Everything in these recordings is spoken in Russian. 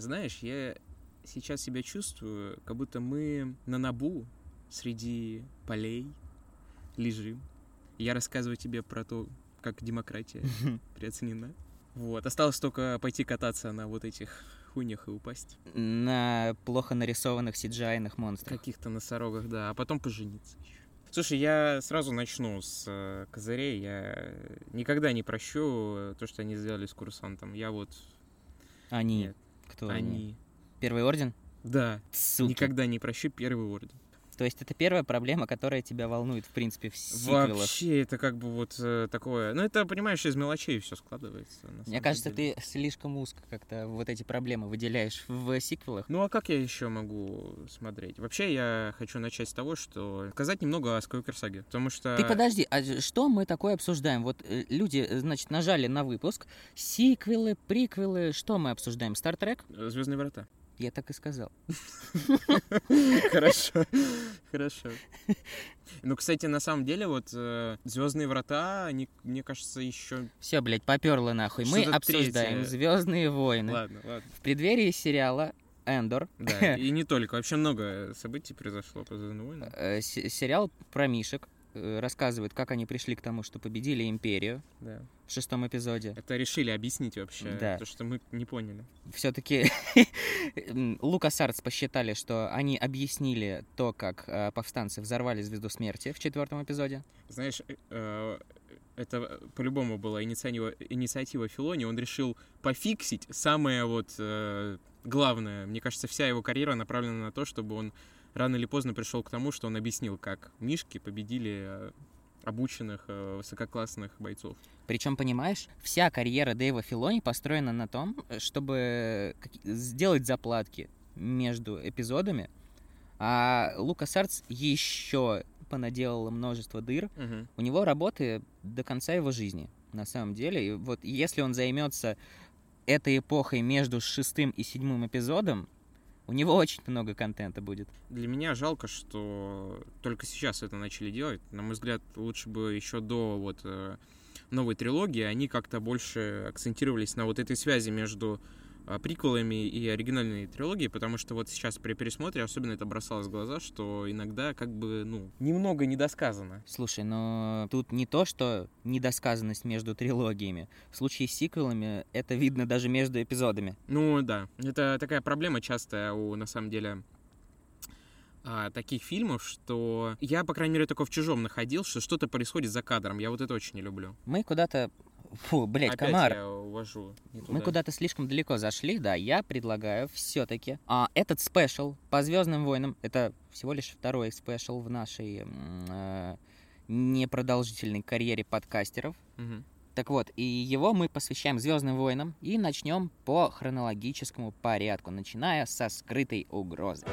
Знаешь, я сейчас себя чувствую, как будто мы на Набу среди полей лежим. Я рассказываю тебе про то, как демократия переоценена. Вот. Осталось только пойти кататься на вот этих хуйнях и упасть. На плохо нарисованных cgi монстрах. Каких-то носорогах, да. А потом пожениться еще. Слушай, я сразу начну с э, козырей. Я никогда не прощу то, что они сделали с курсантом. Я вот... Они. Нет, Кто они... Первый орден? Да, Суки. никогда не прощу первый орден. То есть это первая проблема, которая тебя волнует, в принципе, в сиквелах. Вообще, это как бы вот э, такое... Ну, это, понимаешь, из мелочей все складывается. Мне кажется, деле. ты слишком узко как-то вот эти проблемы выделяешь в сиквелах. Ну, а как я еще могу смотреть? Вообще, я хочу начать с того, что сказать немного о Скайуокер саге, потому что... Ты подожди, а что мы такое обсуждаем? Вот э, люди, э, значит, нажали на выпуск, сиквелы, приквелы, что мы обсуждаем? Стартрек? Звездные врата. Я так и сказал. Хорошо, хорошо. Ну, кстати, на самом деле, вот Звездные врата, они, мне кажется, еще. Все, блядь, поперло нахуй. Мы обсуждаем. Звездные войны. Ладно, ладно. В преддверии сериала Эндор, Да, и не только. Вообще много событий произошло по Звездным войнам. э, се- сериал про мишек, э, рассказывает, как они пришли к тому, что победили империю Да. в шестом эпизоде. Это решили объяснить вообще, Да. то, что мы не поняли. Все-таки Лукас Артс посчитали, что они объяснили то, как э, повстанцы взорвали звезду смерти в четвертом эпизоде. Знаешь, э, э, это по-любому была инициатива, инициатива Филони, он решил пофиксить самое вот э, главное. Мне кажется, вся его карьера направлена на то, чтобы он рано или поздно пришел к тому, что он объяснил, как мишки победили э, обученных э, высококлассных бойцов. Причем, понимаешь, вся карьера Дэйва Филони построена на том, чтобы каки- сделать заплатки между эпизодами, а Лукас Артс еще понаделал множество дыр. Мгм. У него работы до конца его жизни, на самом деле. И вот если он займется этой эпохой между шестым и седьмым эпизодом, у него очень много контента будет. Для меня жалко, что только сейчас это начали делать. На мой взгляд, лучше бы еще до вот э, новой трилогии они как-то больше акцентировались на вот этой связи между приквелами и оригинальной трилогией, потому что вот сейчас при пересмотре особенно это бросалось в глаза, что иногда как бы, ну, немного недосказано. Слушай, но тут не то, что недосказанность между трилогиями. В случае с сиквелами это видно даже между эпизодами. Ну да, это такая проблема частая у, на самом деле, а, таких фильмов, что я, по крайней мере, только в «Чужом» находил, что что-то происходит за кадром. Я вот это очень не люблю. Мы куда-то... Фу, блядь, Опять комар. я увожу. Мы куда-то слишком далеко зашли, да. Я предлагаю все-таки а, этот special по Звездным войнам. Это всего лишь второй special в нашей э, непродолжительной карьере подкастеров. Мгм. Так вот, и его мы посвящаем Звездным войнам и начнем по хронологическому порядку, начиная со скрытой угрозы.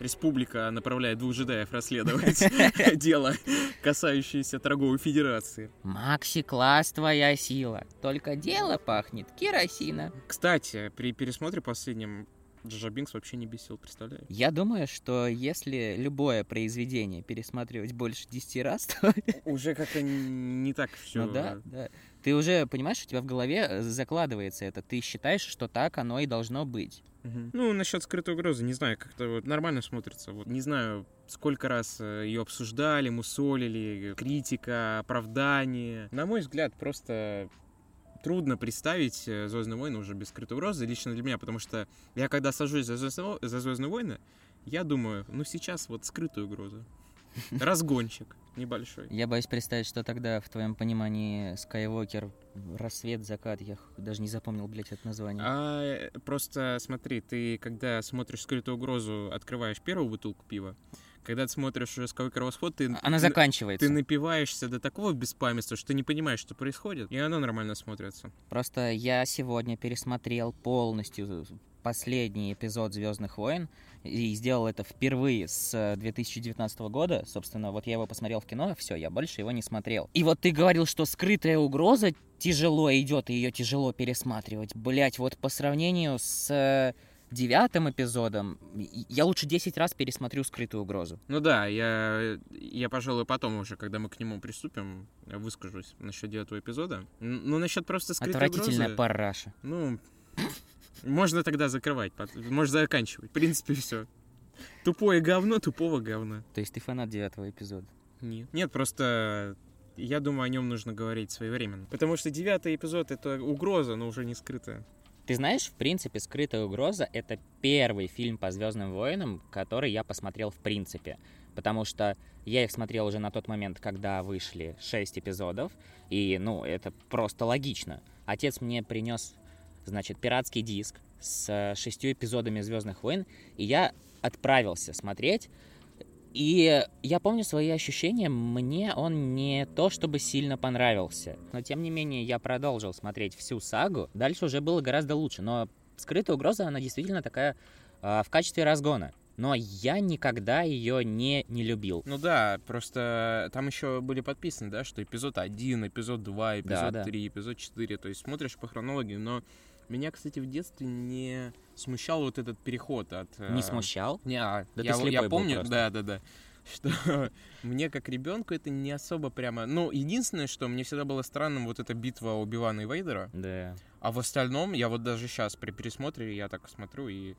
Республика направляет двух джедаев расследовать дело, касающееся торговой федерации. Макси, класс твоя сила. Только дело пахнет керосина. Кстати, при пересмотре последнем Джаджа Бинкс вообще не бесил, представляешь? Я думаю, что если любое произведение пересматривать больше 10 раз, то... Уже как-то не так все. Ну да, да. Ты уже, понимаешь, у тебя в голове э, закладывается это. Ты считаешь, что так оно и должно быть. Ну, насчет скрытой угрозы, не знаю, как-то вот нормально смотрится. Вот не знаю, сколько раз ее обсуждали, мусолили, критика, оправдание. На мой взгляд, просто трудно представить э, Звездные войны уже без скрытой угрозы, лично для меня, потому что я когда сажусь за Звездные, за Звездные войны, я думаю, ну сейчас вот скрытую угрозу. Разгончик небольшой. Я боюсь представить, что тогда в твоем понимании Скайуокер, рассвет, закат, я даже не запомнил, блядь, это название. А э, просто смотри, ты когда смотришь скрытую угрозу, открываешь первую бутылку пива, когда ты смотришь уже Skywalker восход, ты, Она ты- заканчивается. ты напиваешься до такого беспамятства, что ты не понимаешь, что происходит, и оно нормально смотрится. Просто я сегодня пересмотрел полностью последний эпизод Звездных войн и сделал это впервые с э, 2019 года. Собственно, вот я его посмотрел в кино, все, я больше его не смотрел. И вот ты говорил, что скрытая угроза тяжело идет, и ее тяжело пересматривать. Блять, вот по сравнению с э, девятым эпизодом я лучше 10 раз пересмотрю «Скрытую угрозу». Ну да, я, я, пожалуй, потом уже, когда мы к нему приступим, выскажусь насчет девятого эпизода. Ну, насчет просто «Скрытой Отвратительная угрозы... параша. Ну, можно тогда закрывать, можно заканчивать. В принципе, все. Тупое говно, тупого говна. То есть ты фанат девятого эпизода? Нет. Нет, просто я думаю, о нем нужно говорить своевременно. Потому что девятый эпизод — это угроза, но уже не скрытая. Ты знаешь, в принципе, «Скрытая угроза» — это первый фильм по «Звездным войнам», который я посмотрел в принципе. Потому что я их смотрел уже на тот момент, когда вышли шесть эпизодов, и, ну, это просто логично. Отец мне принес, значит, пиратский диск с шестью эпизодами «Звездных войн», и я отправился смотреть, и я помню свои ощущения, мне он не то чтобы сильно понравился. Но тем не менее я продолжил смотреть всю сагу. Дальше уже было гораздо лучше. Но скрытая угроза, она действительно такая э, в качестве разгона. Но я никогда ее не, не любил. Ну да, просто там еще были подписаны, да, что эпизод 1, эпизод 2, эпизод да, 3, да. эпизод 4. То есть смотришь по хронологии, но меня, кстати, в детстве не смущал вот этот переход от... Не э, смущал? Не, а, да я, я помню, да, да, да, что мне как ребенку это не особо прямо... Ну, единственное, что мне всегда было странным, вот эта битва Убивана и Вейдера. Да. А в остальном, я вот даже сейчас при пересмотре, я так смотрю и...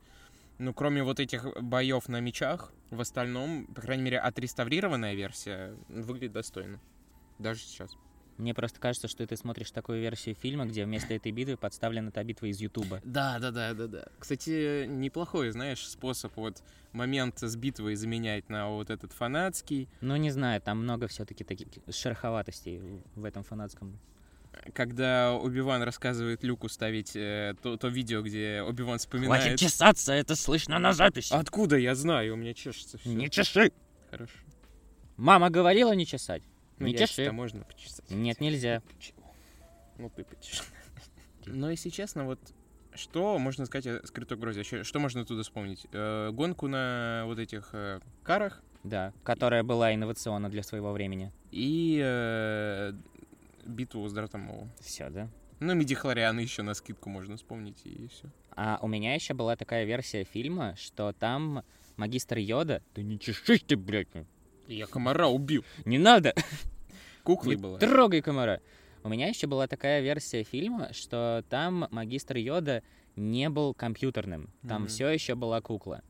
Ну, кроме вот этих боев на мечах, в остальном, по крайней мере, отреставрированная версия выглядит достойно. Даже сейчас. Мне просто кажется, что ты смотришь такую версию фильма, где вместо этой битвы подставлена та битва из Ютуба. Да, да, да, да, да. Кстати, неплохой, знаешь, способ вот момент с битвой заменять на вот этот фанатский. Ну, не знаю, там много все-таки таких шероховатостей в этом фанатском когда Оби-Ван рассказывает Люку ставить э, то, то видео, где Оби-Ван вспоминает... Хватит чесаться, это слышно на записи. Откуда я знаю? У меня чешется все. Не чеши! Хорошо. Мама говорила не чесать. Ну, не чеши. можно почесать. Нет, нельзя. Ну, ты почешешь. Но, если честно, вот что можно сказать о скрытой угрозе? Что можно туда вспомнить? Э, гонку на вот этих э, карах. Да, которая была инновационна для своего времени. И э, битву с Дратом Моу. Все, да? Ну, Медихлорианы еще на скидку можно вспомнить, и все. А у меня еще была такая версия фильма, что там магистр Йода... Да не чешись ты, блядь! Я комара убил. Не надо! Куклой была. Трогай комара. У меня еще была такая версия фильма, что там магистр Йода не был компьютерным. Там mm-hmm. все еще была кукла.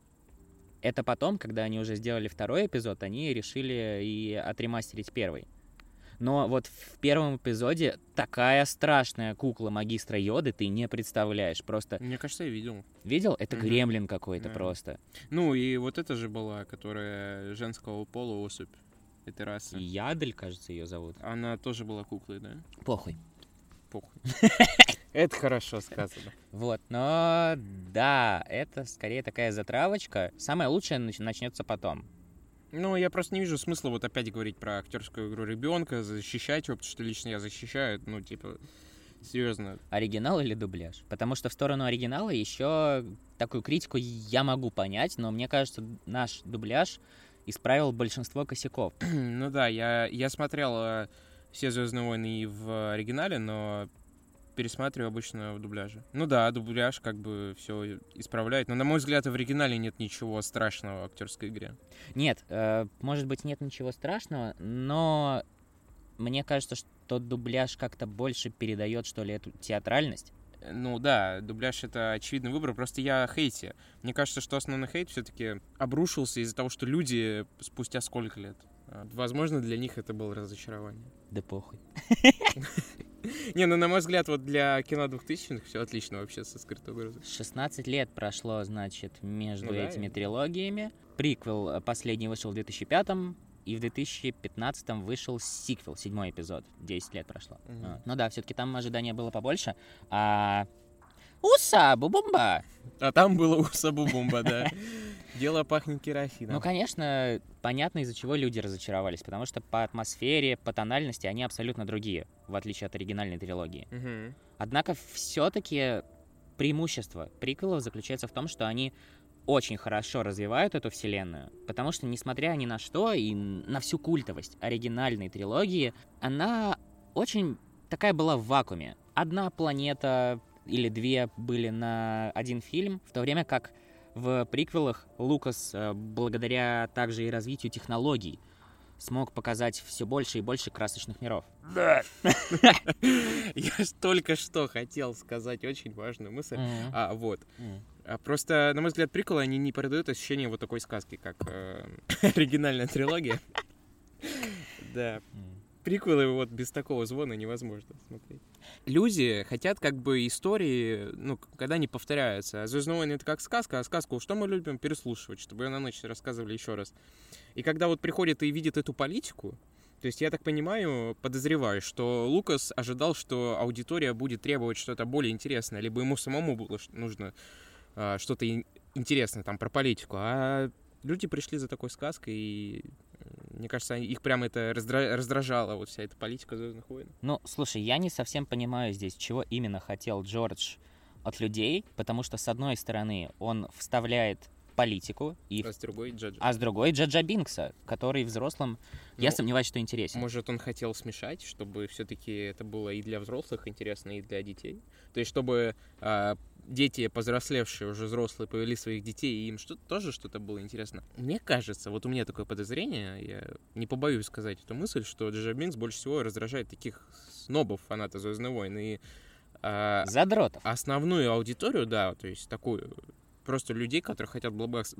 Это потом, когда они уже сделали второй эпизод, они решили и отремастерить первый. Но вот в первом эпизоде такая страшная кукла магистра Йоды ты не представляешь. Просто... Мне кажется, я видел. Видел? Это mm-hmm. гремлин какой-то yeah. просто. Ну и вот это же была, которая женского пола особь этой расы. Ядель, кажется, ее зовут. Она тоже была куклой, да? Похуй. Похуй. Это хорошо сказано. Вот, но да, это скорее такая затравочка. Самое лучшее начнется потом. Ну, я просто не вижу смысла вот опять говорить про актерскую игру ребенка, защищать его, потому что лично я защищаю, ну, типа, серьезно. Оригинал или дубляж? Потому что в сторону оригинала еще такую критику я могу понять, но мне кажется, наш дубляж исправил большинство косяков. ну да, я, я смотрел э, все Звездные войны и в оригинале, но пересматриваю обычно в дубляже. Ну да, дубляж как бы все исправляет, но на мой взгляд в оригинале нет ничего страшного в актерской игре. Нет, э, может быть нет ничего страшного, но мне кажется, что дубляж как-то больше передает что ли эту театральность. Ну да, дубляж это очевидный выбор, просто я хейте. Мне кажется, что основной хейт все-таки обрушился из-за того, что люди спустя сколько лет. А, возможно, для них это было разочарование. Да похуй. Не, ну на мой взгляд, вот для кино 2000-х все отлично вообще со скрытой угрозой. 16 лет прошло, значит, между ну, этими да, трилогиями. Приквел э, последний вышел в 2005-м, и в 2015 вышел сиквел, седьмой эпизод. 10 лет прошло. Угу. Ну да, все-таки там ожидания было побольше. А Уса, бубумба. А там было уса, бубумба, да. Дело пахнет керосином. Ну, конечно, понятно, из-за чего люди разочаровались, потому что по атмосфере, по тональности они абсолютно другие, в отличие от оригинальной трилогии. Угу. Однако все-таки преимущество приквелов заключается в том, что они очень хорошо развивают эту вселенную, потому что, несмотря ни на что и на всю культовость оригинальной трилогии, она очень такая была в вакууме. Одна планета или две были на один фильм, в то время как в приквелах Лукас, э, благодаря также и развитию технологий, смог показать все больше и больше красочных миров. Да. Я только что хотел сказать очень важную мысль. А, вот. А Просто, на мой взгляд, приколы, они не передают ощущение вот такой сказки, как э, оригинальная трилогия. Да. Приквелы вот без такого звона невозможно смотреть. Люди хотят как бы истории, ну, когда они повторяются. А «Звездные войны» — это как сказка, а сказку что мы любим? Переслушивать, чтобы ее на ночь рассказывали еще раз. И когда вот приходит и видит эту политику, то есть я так понимаю, подозреваю, что Лукас ожидал, что аудитория будет требовать что-то более интересное, либо ему самому было нужно а, что-то ин- интересное там про политику, а люди пришли за такой сказкой, и мне кажется, их прямо это раздра- раздражало, вот вся эта политика Звездных войн. Ну, слушай, я не совсем понимаю здесь, чего именно хотел Джордж от людей, потому что, с одной стороны, он вставляет политику, и... А с другой Джаджа. а с другой Джаджа Бинкса, который взрослым, я Ну, сомневаюсь, что интересен. Может, он хотел смешать, чтобы все-таки это было и для взрослых интересно, и для детей. То есть, чтобы а, дети, повзрослевшие, уже взрослые, повели своих детей, и им что тоже что-то было интересно. Мне кажется, вот у меня такое подозрение, я не побоюсь сказать эту мысль, что Джаджа Бинкс больше всего раздражает таких снобов, фанатов Звездных войн, и а, Задротов. основную аудиторию, да, то есть такую, просто людей, которые хотят блокбас-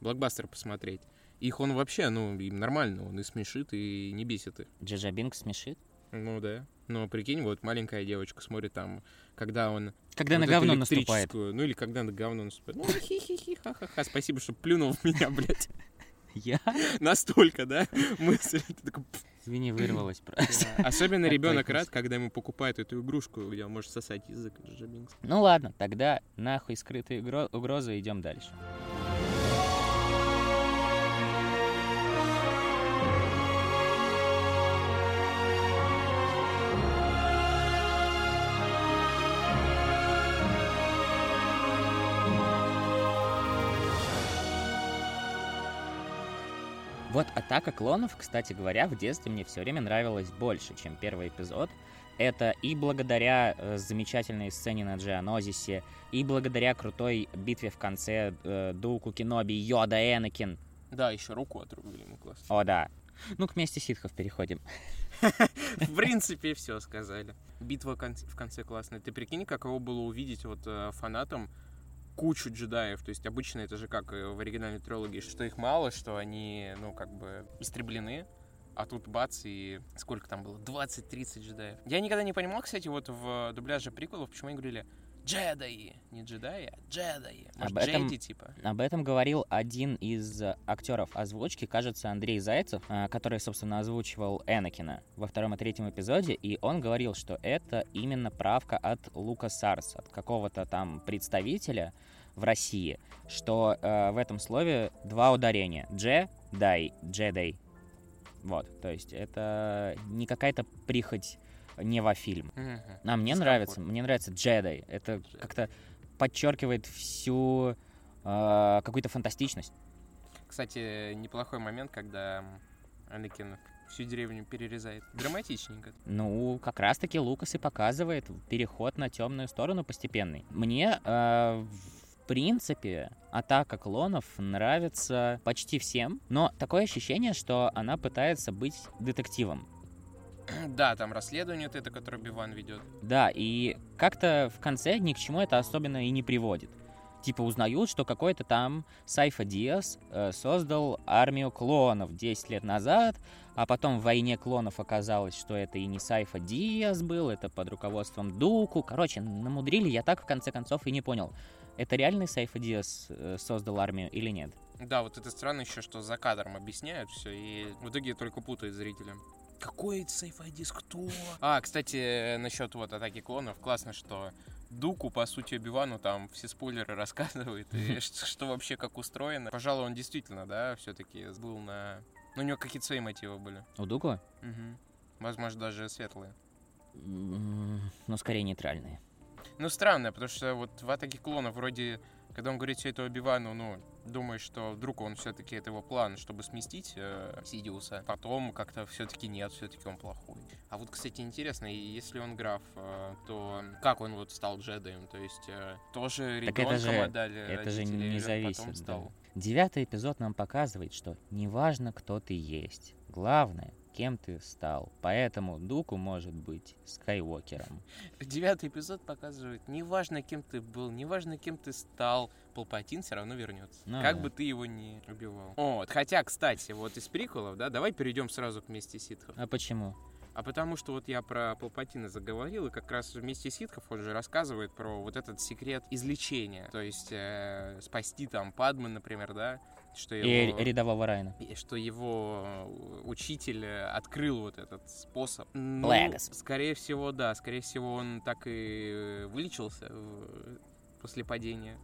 блокбастер посмотреть. Их он вообще, ну, им нормально, он и смешит, и не бесит их. Джаджа Бинкс смешит. Ну да. Но прикинь, вот маленькая девочка смотрит там, когда он... Когда вот на говно наступает. Ну или когда на говно наступает. Ну, хи-хи-хи, ха-ха-ха, спасибо, что плюнул в меня, блядь. Я? Настолько, да, мысль. Извини, вырвалась просто. Особенно ребенок рад, когда ему покупают эту игрушку, где он может сосать язык. Ну ладно, тогда нахуй скрытые угро- угрозы, идем дальше. Вот «Атака клонов», кстати говоря, в детстве мне все время нравилась больше, чем первый эпизод. Это и благодаря э, замечательной сцене на Джианозисе, и благодаря крутой битве в конце э, Дуку Киноби, Йода, Энакин. Да, еще руку отрубили ему классно. О, да. Ну, к месте ситхов переходим. В принципе, все сказали. Битва в конце классная. Ты прикинь, каково было увидеть вот э, фанатам кучу джедаев. То есть обычно это же как в оригинальной трилогии, что их мало, что они, ну, как бы истреблены. А тут бац, и сколько там было? 20-30 джедаев. Я никогда не понимал, кстати, вот в дубляже приколов, почему они говорили джедаи. Не джедаи, а джедаи. Может, Об этом- джеди, типа. Об этом говорил один из э, актеров озвучки, кажется, Андрей Зайцев, э, который, собственно, озвучивал Энакина во втором и третьем эпизоде, и он говорил, что это именно правка от Лука Сарс, от какого-то там представителя в России, что э, в этом слове два ударения. Джедай, джедай. Вот, то есть это не какая-то прихоть Нева-фильм. Мгм. А мне Дискомфорт. нравится, мне нравится Джедай. Это как-то подчеркивает всю э, какую-то фантастичность. Кстати, неплохой момент, когда Анакин всю деревню перерезает. Драматичненько. Ну, как раз-таки Лукас и показывает переход на темную сторону постепенный. Мне, э, в принципе, атака клонов нравится почти всем, но такое ощущение, что она пытается быть детективом. Да, там расследование вот это, которое Биван ведет. Да, и как-то в конце ни к чему это особенно и не приводит. Типа узнают, что какой-то там Сайфа Диас э, создал армию клонов 10 лет назад, а потом в войне клонов оказалось, что это и не Сайфа Диас был, это под руководством Дуку. Короче, намудрили, я так в конце концов и не понял, это реальный Сайфа Диас э, создал армию или нет. Да, вот это странно еще, что за кадром объясняют все, и в итоге только путают зрителям. Какой это сейф-айдис? Кто? А, кстати, насчет вот атаки клонов, классно, что Дуку, по сути, Бивану там все спойлеры рассказывает, и что, что вообще как устроено. Пожалуй, он действительно, да, все-таки был на... Ну, у него какие-то свои мотивы были. У Дуку? Мгм. Возможно, даже светлые. Ну, скорее нейтральные. Ну, странно, потому что вот в атаке клонов вроде Когда он говорит все это Оби-Вану, ну, думаешь, что вдруг он все-таки это его план, чтобы сместить э, Сидиуса. Потом как-то все-таки нет, все-таки он плохой. А вот, кстати, интересно, если он граф, э, то как он вот стал джедаем? То есть э, тоже Так это ребенком же- отдали это же не зависит, потом да. стал? Девятый эпизод нам показывает, что неважно, кто ты есть, главное, кем ты стал. Поэтому Дуку может быть Скайуокером. Девятый эпизод показывает, неважно, кем ты был, неважно, кем ты стал, Палпатин все равно вернется. Ну как да. бы ты его не убивал. Вот, хотя, кстати, вот из приколов, да, давай перейдем сразу к мести ситхов. А почему? А потому что вот я про Палпатина заговорил, и как раз вместе ситхов он же рассказывает про вот этот секрет излечения. То есть э, спасти там Падман, например, да, что И его... рядового Райна. и что его э, учитель э, открыл вот этот способ. Ну, скорее всего, да. Скорее всего, он так и э, вылечился в- после падения.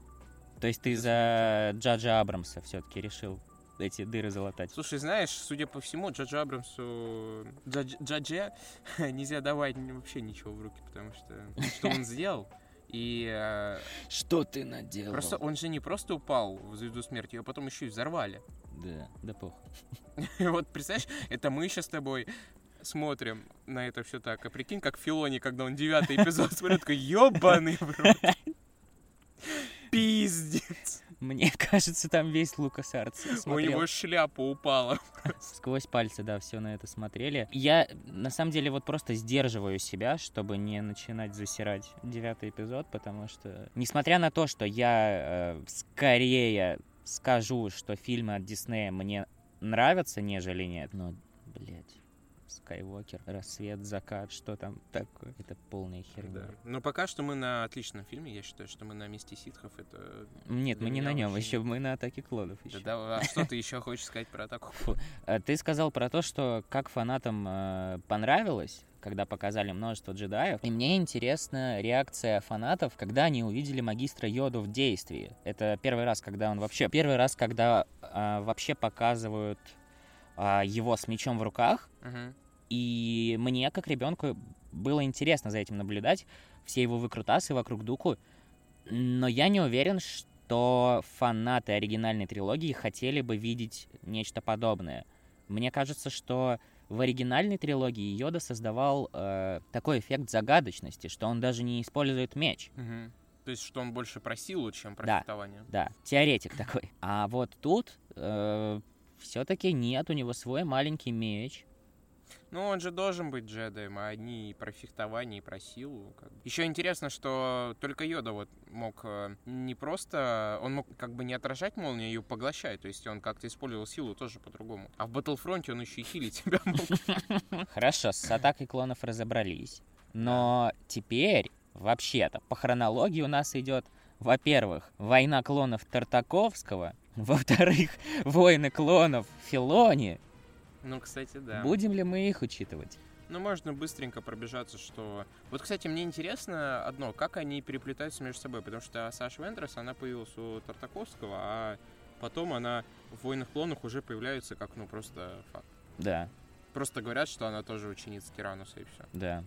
То есть ты за Джаджа Абрамса все-таки решил эти дыры залатать. Слушай, знаешь, судя по всему, Джаджу Абрамсу... Джадж- Джадже нельзя давать вообще ничего в руки, потому что... Что он сделал? И э, Что ты наделал? просто он же не просто упал в звезду смерти, ее потом еще и взорвали. Да, да пох. Вот, представляешь, это мы сейчас с тобой смотрим на это все так. А прикинь, как Филони, когда он девятый эпизод смотрит, такой, ебаный в рот. Пиздец. Мне кажется, там весь Лукас Артс У него шляпа упала. Сквозь пальцы, да, все на это смотрели. Я, на самом деле, вот просто сдерживаю себя, чтобы не начинать засирать девятый эпизод, потому что, несмотря на то, что я э, скорее скажу, что фильмы от Диснея мне нравятся, нежели нет, но, блядь, Скайуокер, рассвет, закат, что там такое? Это полная херня. Да. Но пока что мы на отличном фильме. Я считаю, что мы на месте ситхов. Это... Нет, мы не на нем, очень- еще мы на атаке клонов Да, еще. да, а что ты еще хочешь сказать про атаку? Э, Ты сказал про то, что как фанатам э, понравилось, когда показали множество джедаев. И мне интересна реакция фанатов, когда они увидели магистра Йоду в действии. Это первый раз, когда он вообще... Первый раз, когда э, вообще показывают а, его с мечом в руках. Мгм. И мне, как ребенку, было интересно за этим наблюдать. Все его выкрутасы вокруг Дуку. Но я не уверен, что фанаты оригинальной трилогии хотели бы видеть нечто подобное. Мне кажется, что в оригинальной трилогии Йода создавал э, такой эффект загадочности, что он даже не использует меч. Мгм. То есть, что он больше про силу, чем про Да. фехтование. Да, теоретик такой. А вот тут все-таки нет, у него свой маленький меч. Ну, он же должен быть джедаем, а они и про фехтование, и про силу. Еще интересно, что только Йода вот мог э, не просто... Он мог как бы не отражать молнию, а ее поглощать. То есть он как-то использовал силу тоже по-другому. А в Battlefront он еще и хилить себя мог. Хорошо, с атакой клонов разобрались. Но теперь, вообще-то, по хронологии у нас идет, во-первых, война клонов Тартаковского, во-вторых, войны клонов Филони. Ну, кстати, да. Будем ли мы их учитывать? Ну, можно быстренько пробежаться, что... Вот, кстати, мне интересно одно, как они переплетаются между собой, потому что Саша Вендрес, она появилась у Тартаковского, а потом она в «Войнах клонах» уже появляется как, ну, просто факт. Да, Просто говорят, что она тоже ученица Тирануса, и все. да.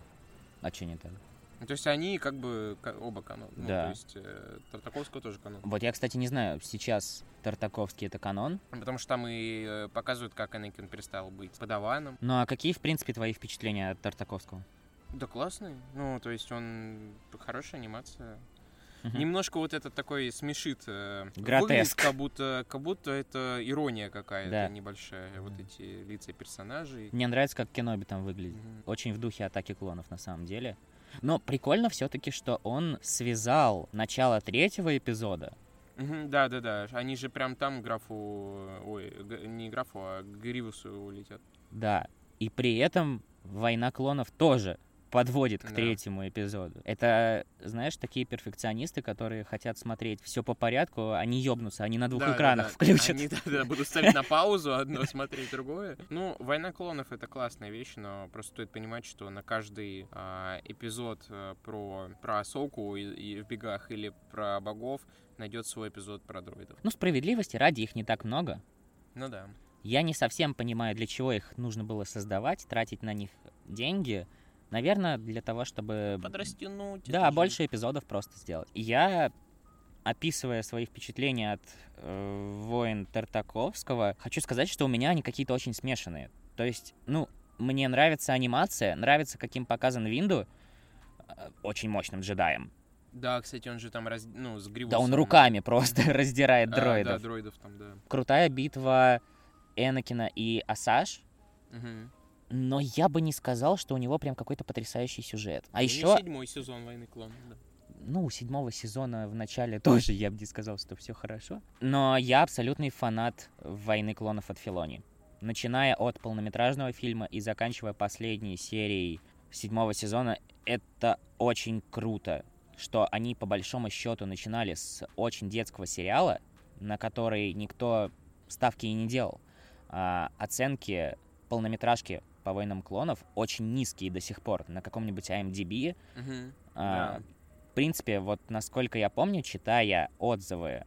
А что не так? Ну, то есть они как бы оба канон. Ну, Да. то есть э, Тартаковского тоже канон. Вот я, кстати, не знаю, сейчас Тартаковский это канон. Потому что там и э, показывают, как Энакин перестал быть подаваном. Ну а какие, в принципе, твои впечатления от Тартаковского? Да классный. Ну, то есть он... Хорошая анимация. Мгм. Немножко вот это такой смешит. э, Гротеск. Как будто, как будто это ирония какая-то Да. небольшая. Вот Мгм. эти лица персонажей. Мне нравится, как Кеноби там выглядит. Мгм. Очень в духе атаки клонов на самом деле. Но прикольно все-таки, что он связал начало третьего эпизода. Мгм, Да-да-да. Они же прям там графу... Ой, не графу, а Гривусу улетят. Да. И при этом война клонов тоже подводит к Да. третьему эпизоду. Это, знаешь, такие перфекционисты, которые хотят смотреть все по порядку, они ёбнутся, они на двух Да, да, экранах да. включат. Они, да, да, будут ставить на паузу одно, смотреть другое. Ну, «Война клонов» — это классная вещь, но просто стоит понимать, что на каждый а, эпизод а, про, про Асоку и, и в бегах или про богов найдет свой эпизод про дроидов. Ну, справедливости ради их не так много. Ну да. Я не совсем понимаю, для чего их нужно было создавать, тратить на них деньги. Наверное, для того, чтобы... Подрастянуть. Да, это же- больше эпизодов просто сделать. И Я описывая свои впечатления от э, «Войн Тартаковского», хочу сказать, что у меня они какие-то очень смешанные. То есть, ну, мне нравится анимация, нравится, каким показан Винду, э, очень мощным джедаем. Да, кстати, он же там раз... ну, с Да, он руками просто раздирает А, дроидов. да, дроидов там, да. Крутая битва Энакина и Асаш, Мгм. Но я бы не сказал, что у него прям какой-то потрясающий сюжет. А Ну, не еще, седьмой сезон «Войны клонов», да. ну, у седьмого сезона в начале тоже я бы не сказал, что все хорошо. Но я абсолютный фанат «Войны клонов» от Филони. Начиная от полнометражного фильма и заканчивая последней серией седьмого сезона, это очень круто, что они по большому счету начинали с очень детского сериала, на который никто ставки и не делал. А, оценки полнометражки по «Войнам клонов» очень низкие до сих пор. На каком-нибудь IMDb Мгм. а, Да. В принципе, вот насколько я помню, читая отзывы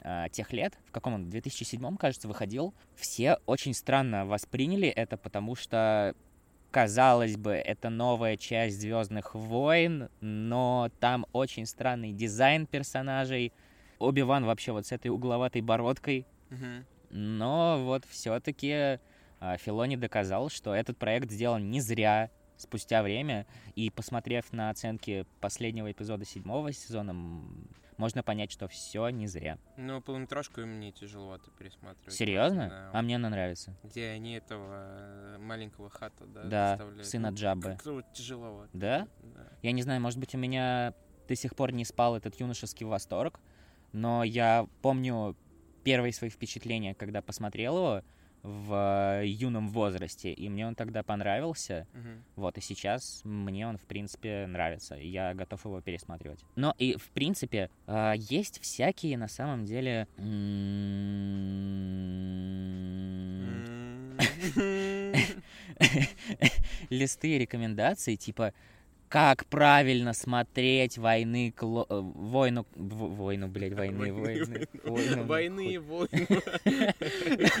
а, тех лет, в каком он, 2007, кажется, выходил, все очень странно восприняли это, потому что, казалось бы, это новая часть Звездных войн, но там очень странный дизайн персонажей. Оби-Ван вообще вот с этой угловатой бородкой. Мгм. Но вот все-таки Филони доказал, что этот проект сделан не зря, спустя время, и посмотрев на оценки последнего эпизода седьмого сезона, можно понять, что все не зря. Ну, полнометражку мне тяжеловато пересматривать. Серьезно? Да. А мне она нравится. Где они этого э, маленького хата, да, Да, заставляют. сына Ну, Джаббы. Как-то вот тяжеловато. Да? Да. Я не знаю, может быть, у меня до сих пор не спал этот юношеский восторг, но я помню первые свои впечатления, когда посмотрел его в э, юном возрасте, и мне он тогда понравился. Мгм. Вот, и сейчас мне он, в принципе, нравится. и Я готов его пересматривать. Но и, в принципе, а, есть всякие, на самом деле... листы рекомендаций, типа как правильно смотреть войны кло... э, войну войну блядь войны войны Войны, войны.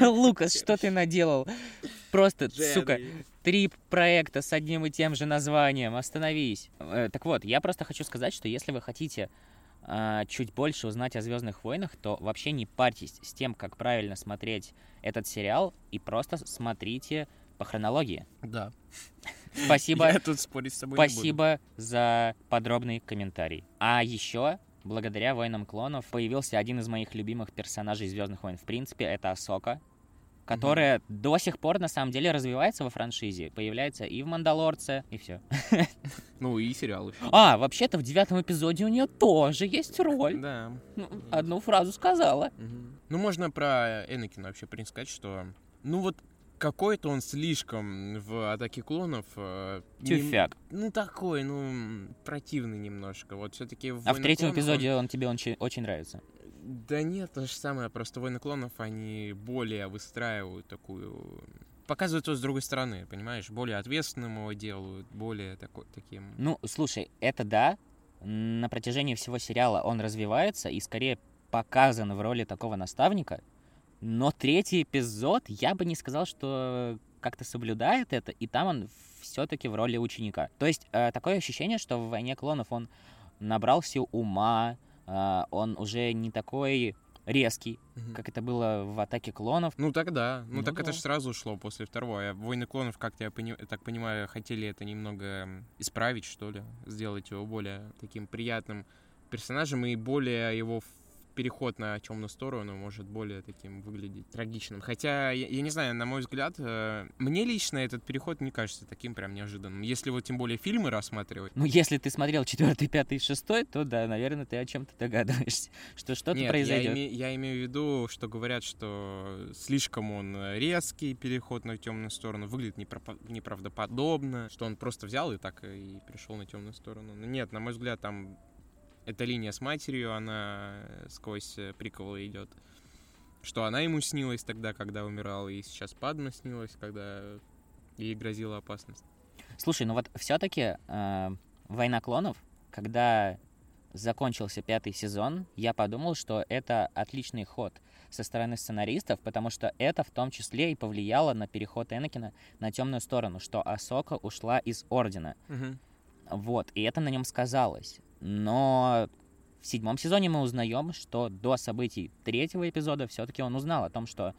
Лукас что ты наделал просто сука три проекта с одним и тем же названием. Остановись. Э, Так вот, я просто хочу сказать, что если вы хотите а, чуть больше узнать о Звездных войнах, то вообще не парьтесь с тем, как правильно смотреть этот сериал, и просто смотрите по хронологии. Да. Спасибо. Я тут спорить с тобой. Спасибо за подробный комментарий. А еще, благодаря Войнам клонов, появился один из моих любимых персонажей Звездных войн. В принципе, это Асока, которая до сих пор на самом деле развивается во франшизе. Появляется и в Мандалорце, и все. Ну и сериал еще. А, вообще-то в девятом эпизоде у нее тоже есть роль. Да. Ну, Одну фразу сказала. Мгм. Ну, можно про Энакина вообще, в принципе, сказать, что... Ну, вот какой-то он слишком в «Атаке клонов». э, Тюфяк. Ну, такой, ну, противный немножко. Вот все-таки в А в «Войны третьем клонов» он- эпизоде он тебе очень, очень нравится. Да нет, то же самое, просто «Войны клонов», они более выстраивают такую... Показывают его с другой стороны, понимаешь? Более ответственным его делают, более такой, таким... Ну, слушай, это да. На протяжении всего сериала он развивается и скорее показан в роли такого наставника. Но третий эпизод, я бы не сказал, что как-то соблюдает это, и там он все-таки в роли ученика. То есть э, такое ощущение, что в «Войне клонов» он набрался ума, э, он уже не такой резкий, Мгм. как это было в «Атаке клонов». Ну тогда, ну, Ну так это да. же сразу шло после второго. А «Войны клонов», как-то я пони- так понимаю, хотели это немного исправить, что ли, сделать его более таким приятным персонажем и более его переход на темную сторону может более таким выглядеть трагичным. Хотя, я, я не знаю, на мой взгляд, э, мне лично этот переход не кажется таким прям неожиданным. Если вот тем более фильмы рассматривать, Ну, если ты смотрел четвертый, пятый, шестой, то да, наверное, ты о чем-то догадываешься, что что-то Нет, произойдет. Я, име- я имею в виду, что говорят, что слишком он резкий переход на темную сторону, выглядит непропа- неправдоподобно, что он просто взял и так и перешел на темную сторону. Но нет, на мой взгляд, там эта линия с матерью, она э, сквозь э, приколы идет. Что она ему снилась тогда, когда умирал, и сейчас Падма снилась, когда ей грозила опасность. Слушай, ну вот все-таки Война клонов, когда закончился пятый сезон, я подумал, что это отличный ход со стороны сценаристов, потому что это в том числе и повлияло на переход Энакина на темную сторону, что Асока ушла из Ордена. Вот, и это на нем сказалось. Но В седьмом сезоне мы узнаем, что до событий третьего эпизода все-таки он узнал о том, что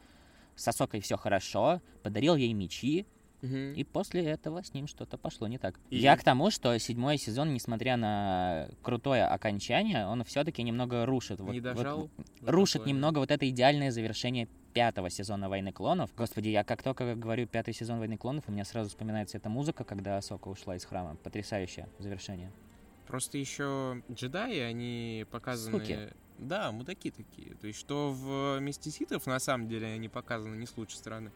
с Асокой все хорошо, подарил ей мечи, Мгм. и после этого с ним что-то пошло не так. И- Я к тому, что седьмой сезон, несмотря на крутое окончание, он все-таки немного рушит. вот- Не вот- дожал? в рушит плане? немного вот это идеальное завершение пятого сезона «Войны клонов». Господи, я как только говорю пятый сезон «Войны клонов», у меня сразу вспоминается эта музыка, когда Асока ушла из храма. Потрясающее завершение. Просто еще джедаи, они показаны... Суки. Да, мудаки такие. То есть, что в «Месте ситов» на самом деле они показаны не с лучшей стороны.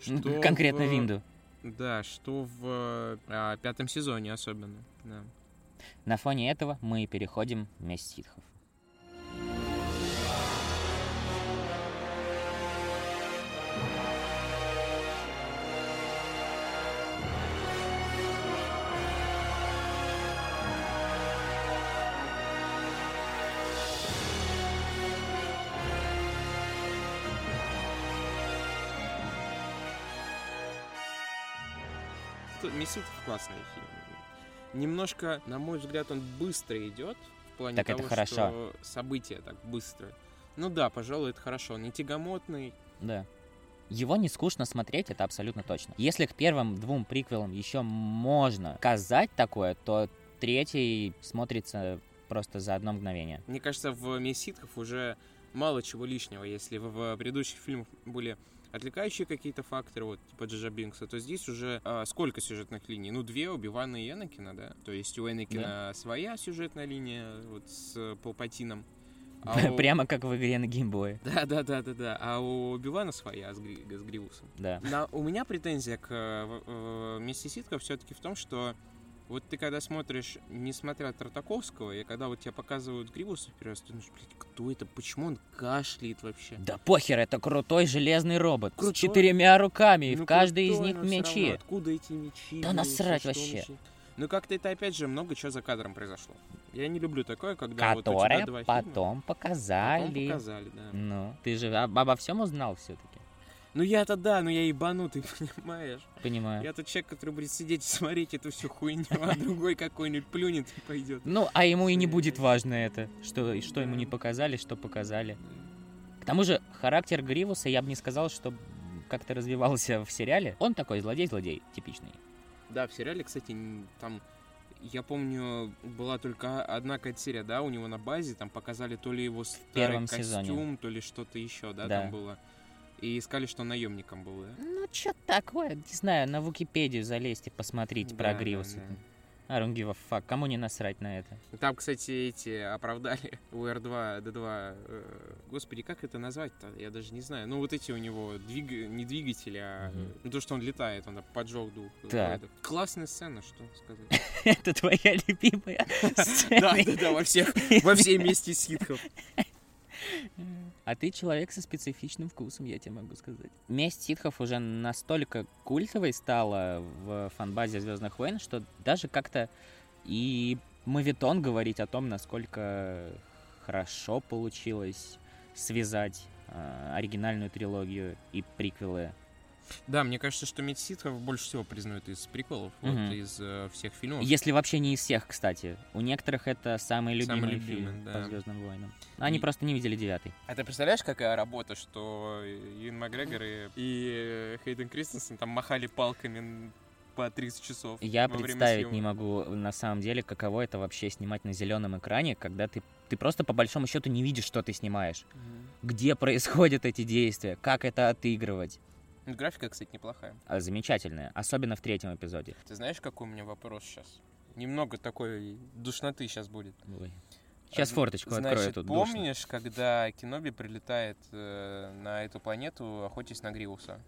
Что Конкретно в- Винду. Да, что в а, пятом сезоне особенно. Да. На фоне этого мы переходим в месть ситхов. Тут «Месть ситов» классный фильм. Немножко, на мой взгляд, он быстро идет. В плане Так это того, хорошо. что события так быстро. Ну да, пожалуй, это хорошо. Не тягомотный. Да. Его не скучно смотреть, это абсолютно точно. Если к первым двум приквелам еще можно сказать такое, то третий смотрится просто за одно мгновение. Мне кажется, в «Месть ситхов» уже мало чего лишнего. Если в предыдущих фильмах были отвлекающие какие-то факторы, вот типа Джаджа Бинкса, то здесь уже а, сколько сюжетных линий? Ну, две, у Бивана и Энакина, да? То есть у Энакина своя сюжетная линия вот с Палпатином. а у- Прямо как в игре на геймбое. Да, да, да, да, да. А у Бивана своя с, Гри- с Гривусом. Да. На- у меня претензия к э, э, «Месте ситхов» все-таки в том, что вот ты когда смотришь, несмотря от Тартаковского, и когда вот тебе показывают Гривуса в первый раз, ты думаешь, блядь, кто это, почему он кашляет вообще? Да похер, это крутой железный робот Крутой. с четырьмя руками, и Ну, в каждой из них мечи. равно, откуда эти мечи? Да насрать вообще. Ну как-то это опять же много чего за кадром произошло. Я не люблю такое, когда вот у тебя два фильма, потом показали. потом показали, да. Ну, ты же об- обо всем узнал все-таки. Ну я-то да, но я ебанутый, понимаешь? Понимаю. Я тот человек, который будет сидеть и смотреть эту всю хуйню, а другой какой-нибудь плюнет и пойдет. Ну, а ему и не будет важно это, что, что ему не показали, что показали. К тому же, характер Гривуса, я бы не сказал, что как-то развивался в сериале. Он такой злодей-злодей, типичный. Да, в сериале, кстати, там, я помню, была только одна какая-то серия, да, у него на базе, там показали то ли его старый костюм, сезоне. то ли что-то еще, да, Да. там было. И искали, что наемником был, да? Ну, что такое, не знаю, на Википедию залезьте, посмотрите про Да, да, Гривуса. да. I don't give a fuck, кому не насрать на это? Там, кстати, эти оправдали у R2, D2. э, Господи, как это назвать-то? Я даже не знаю. Ну, вот эти у него двиг... не двигатели, а Мгм. ну, то, что он летает, он поджег. Так. дроидов. Классная сцена, что сказать. Это твоя любимая Да, сцена. да, да, во всех, во всей месте ситхов. А ты человек со специфичным вкусом, я тебе могу сказать. Месть ситхов уже настолько культовой стала в фанбазе Звездных войн, что даже как-то и мавитон говорить о том, насколько хорошо получилось связать э, оригинальную трилогию и приквелы. Да, мне кажется, что Месть ситхов больше всего признают из приколов, Мгм. вот из э, всех фильмов. Если вообще не из всех, кстати. У некоторых это самый Самый любимый любимый, фильм да. по Звездным войнам. Они И- просто не видели девятый. А ты представляешь, какая работа, что Юн Макгрегор и, и Хейден Кристенсен там махали палками по 30 часов Я во время представить не могу на самом деле, каково это вообще снимать на зеленом экране, когда ты, ты просто по большому счету не видишь, что ты снимаешь. Мгм. Где происходят эти действия, как это отыгрывать. Ну, Графика, кстати, неплохая. А, Замечательное, особенно в третьем эпизоде. Ты знаешь, какой у меня вопрос сейчас? Немного такой душноты сейчас будет. Ой. Сейчас А, форточку Значит, открою тут. душно. помнишь, когда Киноби прилетает э, на эту планету, охотясь на Гриуса?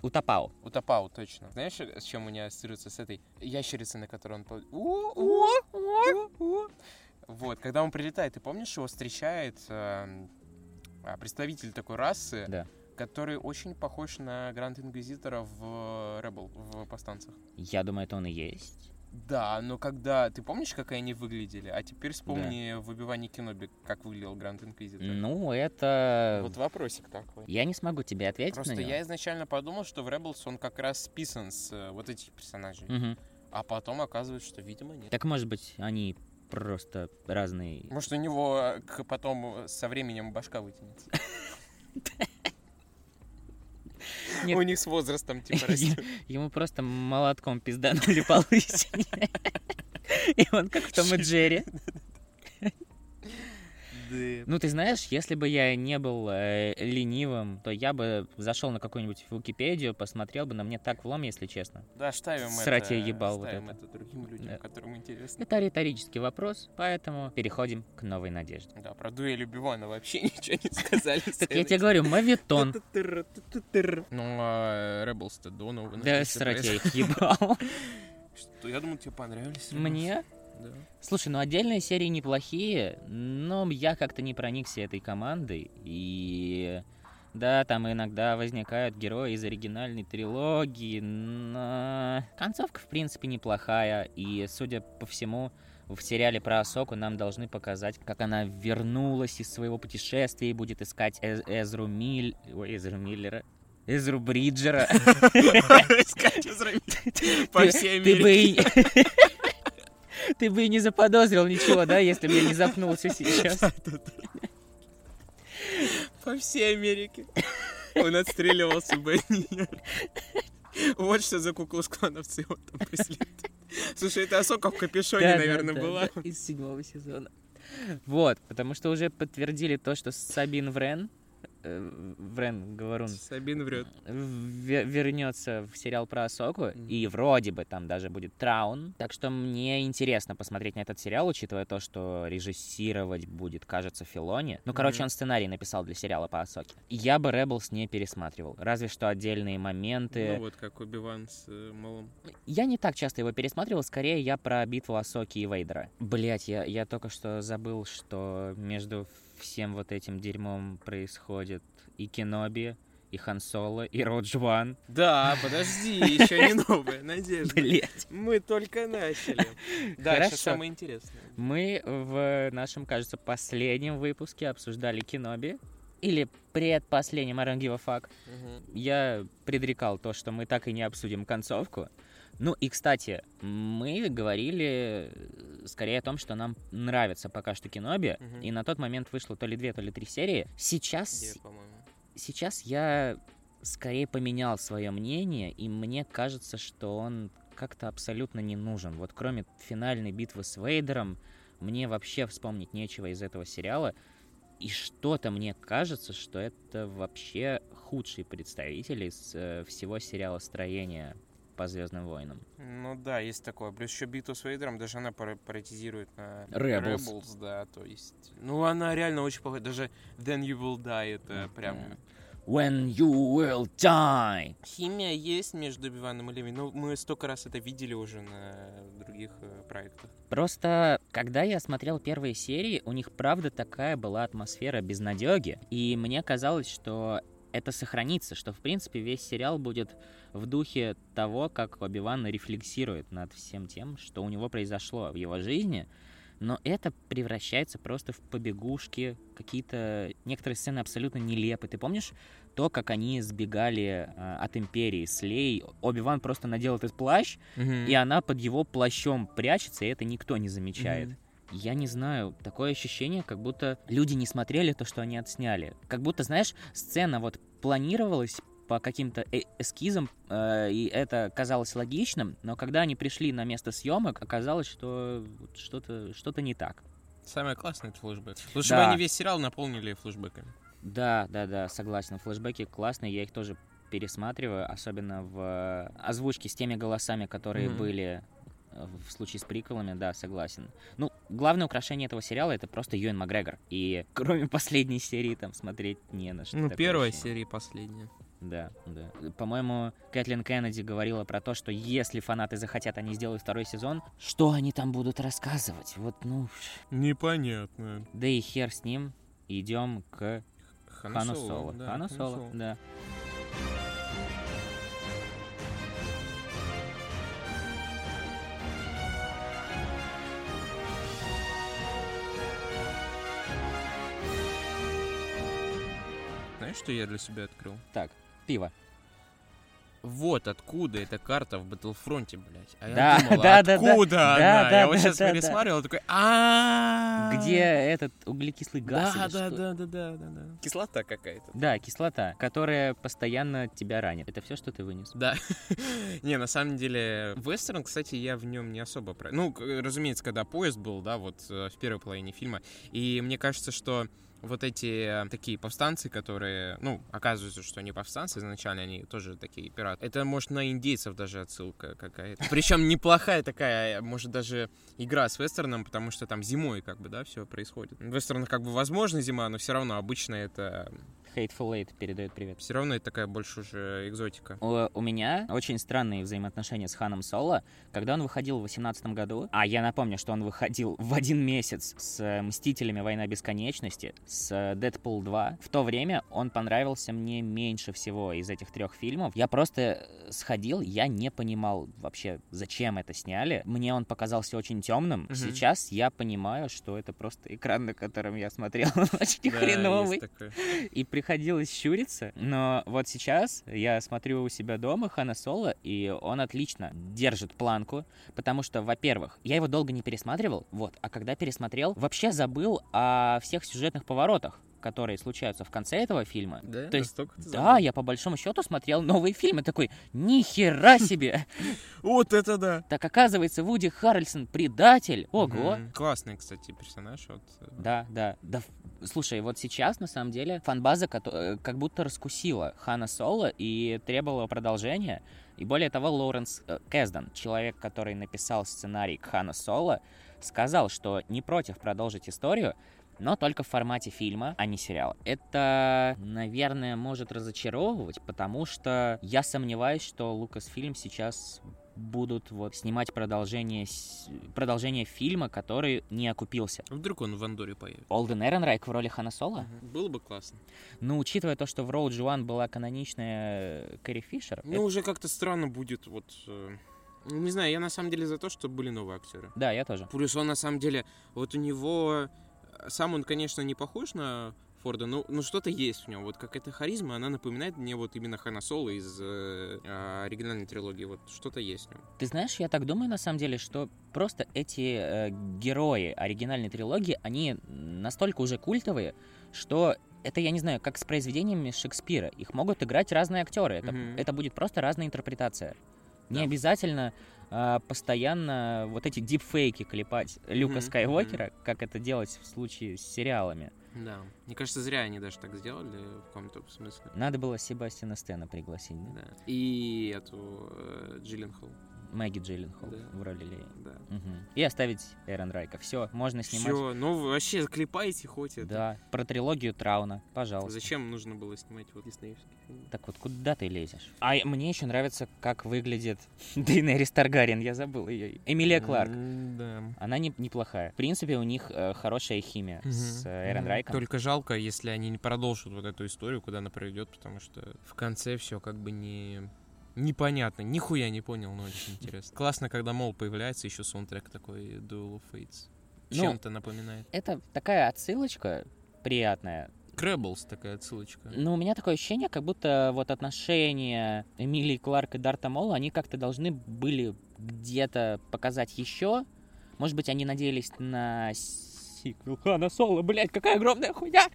Утопал. Утопал, точно. Знаешь, с чем у меня ассоциируется? С этой ящерицей, на которой он... Вот, когда он прилетает, ты помнишь, его встречает эм, а, представитель такой расы, Да. Который очень похож на Гранд Инквизитора в Rebel, в Повстанцах. Я думаю, это он и есть. Да, но когда... Ты помнишь, как они выглядели? А теперь вспомни в «Выбивании Киноби», как выглядел Гранд Инквизитор. Ну, это... Вот вопросик такой. Я не смогу тебе ответить Просто на него. я изначально подумал, что в Rebels он как раз списан с э, вот этих персонажей. Мгм. А потом оказывается, что, видимо, нет. Так, может быть, они просто разные. Может, у него к- потом со временем башка вытянется. Нет. У них с возрастом типа растет. Ему просто молотком пизданули по лысине. И он как в Том и Джерри. Ну, ты знаешь, если бы я не был э, ленивым, то я бы зашел на какую-нибудь Википедию, посмотрел бы, но мне так влом, если честно. Да, ставим Срать это. я ебал вот это. это другим людям, Да. которым интересно. Это риторический вопрос, поэтому переходим к новой надежде. Да, про дуэль Убивана вообще ничего не сказали. Так я тебе говорю, мавитон. Ну, а Rebels-то до нового. Да, срать я их ебал. Что, я думал, тебе понравились. Мне? Да. Слушай, ну отдельные серии неплохие, но я как-то не проникся этой командой. И да, там иногда возникают герои из оригинальной трилогии, но концовка, в принципе, неплохая. И, судя по всему, в сериале про Асоку нам должны показать, как она вернулась из своего путешествия и будет искать Эз- Эзру Миль... Ой, Эзру Миллера. Эзру Бриджера. Искать Израиль по всей Америке. Ты бы и не заподозрил ничего, да, если бы я не запнулся сейчас. По всей Америке. Он отстреливался бы. Вот что за куклус-клановцы его там преследуют. Слушай, это Асока в капюшоне, да, наверное, да, была. да, из седьмого сезона. Вот, потому что уже подтвердили то, что Сабин Врен, э, Врен, Говорун, Сабин врет. ве- вернется в сериал про Асоку, Мгм. и вроде бы там даже будет Траун. Так что мне интересно посмотреть на этот сериал, учитывая то, что режиссировать будет, кажется, Филони. Ну, короче, Мгм. он сценарий написал для сериала по Асоке. Я бы Rebels не пересматривал, разве что отдельные моменты. Ну вот, как Убиван с э, Малом. Я не так часто его пересматривал, скорее я про битву Асоки и Вейдера. Блять, я, я только что забыл, что между всем вот этим дерьмом происходит и Кеноби, и Хан Соло, и Родж Ван. Да, подожди, еще не новая надежда. Блять. Мы только начали. Дальше самое интересное. Мы в нашем, кажется, последнем выпуске обсуждали Кеноби. Или предпоследнем I don't give a fuck. Мгм. Я предрекал то, что мы так и не обсудим концовку. Ну и, кстати, мы говорили э, скорее о том, что нам нравится пока что Кеноби, Мгм. и на тот момент вышло то ли две, то ли три серии. Сейчас, по-моему? сейчас я скорее поменял свое мнение, и мне кажется, что он как-то абсолютно не нужен. Вот кроме финальной битвы с Вейдером, мне вообще вспомнить нечего из этого сериала. И что-то мне кажется, что это вообще худший представитель из э, всего сериала строения по Звездным войнам. Ну да, есть такое. Плюс еще битву с Вейдером, даже она пародизирует на Rebels. Rebels, да, то есть... Ну, она реально очень похожа. Даже Then You Will Die, это прям... When you will die! Химия есть между Биваном и Леви, но мы столько раз это видели уже на других э, проектах. Просто, когда я смотрел первые серии, у них правда такая была атмосфера безнадеги, и мне казалось, что это сохранится, что в принципе весь сериал будет в духе того, как Оби-Ван рефлексирует над всем тем, что у него произошло в его жизни, но это превращается просто в побегушки, какие-то некоторые сцены абсолютно нелепы. Ты помнишь то, как они сбегали э, от Империи с Лей? Оби-Ван просто надел этот плащ, и она под его плащом прячется, и это никто не замечает. Мгм. Я не знаю, такое ощущение, как будто люди не смотрели то, что они отсняли. Как будто, знаешь, сцена вот планировалась по каким-то э- эскизам, э, и это казалось логичным, но когда они пришли на место съемок, оказалось, что что-то что не так. Самое классное это флешбэк. Лучше Да. бы они весь сериал наполнили флешбэками. Да, да, да, согласен. Флэшбэки классные, я их тоже пересматриваю, особенно в озвучке с теми голосами, которые Мгм. были в случае с приколами, да, согласен. Ну, главное украшение этого сериала это просто Юэн Макгрегор. И кроме последней серии там смотреть не на что. Ну, первая ощущение. серия и последняя. Да, да. По-моему, Кэтлин Кеннеди говорила про то, что если фанаты захотят, они сделают второй сезон. Что они там будут рассказывать? Вот, ну, Непонятно. да и хер с ним. Идем к Хану Соло. да, Хану Хан Соло, да. Знаешь, что я для себя открыл? Так, пиво. вот откуда эта карта в Battlefront, блядь. А я Да, думал, да, да, да. откуда Да, она? да, я вот да, сейчас да, да. пересматривал, такой, а Где этот углекислый газ Да, да, да, да, да, да, да. Кислота какая-то. Да, кислота, которая постоянно тебя ранит. Это все, что ты вынес. Да. не, на самом деле, вестерн, кстати, я в нем не особо... про- Ну, разумеется, когда поезд был, да, вот э, в первой половине фильма. И мне кажется, что вот эти э, такие повстанцы, которые, ну, оказывается, что они повстанцы изначально, они тоже такие пираты. Это, может, на индейцев даже отсылка какая-то. Причем неплохая такая, может, даже игра с вестерном, потому что там зимой, как бы, да, все происходит. В вестернах, как бы, возможно зима, но все равно обычно это... Hateful Eight передает привет. Все равно это такая больше уже экзотика. У, у меня очень странные взаимоотношения с Ханом Соло. Когда он выходил в 2018 году, а я напомню, что он выходил в один месяц с э, «Мстителями. Война бесконечности», с э, «Дэдпул 2», в то время он понравился мне меньше всего из этих трех фильмов. Я просто э, сходил, я не понимал вообще, зачем это сняли. Мне он показался очень темным. Мгм. Сейчас я понимаю, что это просто экран, на котором я смотрел очень Да, хреновый есть такое. Приходилось щуриться. Но вот сейчас я смотрю у себя дома Хана Соло, и он отлично держит планку, потому что, во-первых, я его долго не пересматривал, вот, а когда пересмотрел, вообще забыл о всех сюжетных поворотах которые случаются в конце этого фильма. Да? То есть, Да, я по большому счету смотрел новые фильмы, такой, ни хера себе! Вот это да! Так оказывается, Вуди Харрельсон предатель! Ого! Классный, кстати, персонаж. Э, Да, да. Да, слушай, вот сейчас, на самом деле, фанбаза э, как будто раскусила Хана Соло и требовала продолжения. И более того, Лоуренс э, Кэсден, человек, который написал сценарий к Хана Соло, сказал, что не против продолжить историю, но только в формате фильма, а не сериала. Это, наверное, может разочаровывать, потому что я сомневаюсь, что Лукасфильм сейчас будут вот снимать продолжение, продолжение фильма, который не окупился. Вдруг он в Андоре появится. Олден Эренрайк в роли Хана Соло? Было бы классно. Ну, учитывая то, что в Роуд Жуан была каноничная э, Кэрри Фишер, Ну, уже как-то странно будет, вот... э, Не знаю, я на самом деле за то, чтобы были новые актеры. да, я тоже. Плюс он на самом деле, вот у него... Сам он, конечно, не похож на Форда, но, но что-то есть в нем. Вот какая-то харизма, она напоминает мне вот именно Хана Соло из э, а, оригинальной трилогии. Вот что-то есть в нем. Ты знаешь, я так думаю, на самом деле, что просто эти э, герои оригинальной трилогии, они настолько уже культовые, что это, я не знаю, как с произведениями Шекспира. Их могут играть разные актеры. Это, Мгм. это будет просто разная интерпретация. Не Да. обязательно а, постоянно вот эти дипфейки клепать Люка Мгм, Скайуокера, как это делать в случае с сериалами. Да. Мне кажется, зря они даже так сделали в каком-то смысле. Надо было Себастьяна Стена пригласить, да? Да. И эту э, Джилленхол. Мэгги Джилленхол Да. в роли Леи. Да. Мгм. И оставить Эрен Райка. Все, можно снимать. Все, ну вы вообще клепайте хоть это. Да, про трилогию Трауна, пожалуйста. Зачем нужно было снимать вот диснеевский фильм? Так вот, куда ты лезешь? А мне еще нравится, как выглядит Дейнерис Таргариен, я забыл ее. Эмилия Кларк. Да. Она не, неплохая. В принципе, у них э, хорошая химия с э, Эрен. Райком. Только жалко, если они не продолжат вот эту историю, куда она приведет, потому что в конце все как бы не непонятно, нихуя не понял, но очень интересно. Классно, когда Мол появляется, еще саундтрек такой Duel of Fates. Ну, Чем-то напоминает. Это такая отсылочка приятная. К Rebels такая отсылочка. Но у меня такое ощущение, как будто вот отношения Эмилии Кларк и Дарта Мола, они как-то должны были где-то показать еще. Может быть, они надеялись на сиквел Хана Соло, блядь, какая огромная хуйня!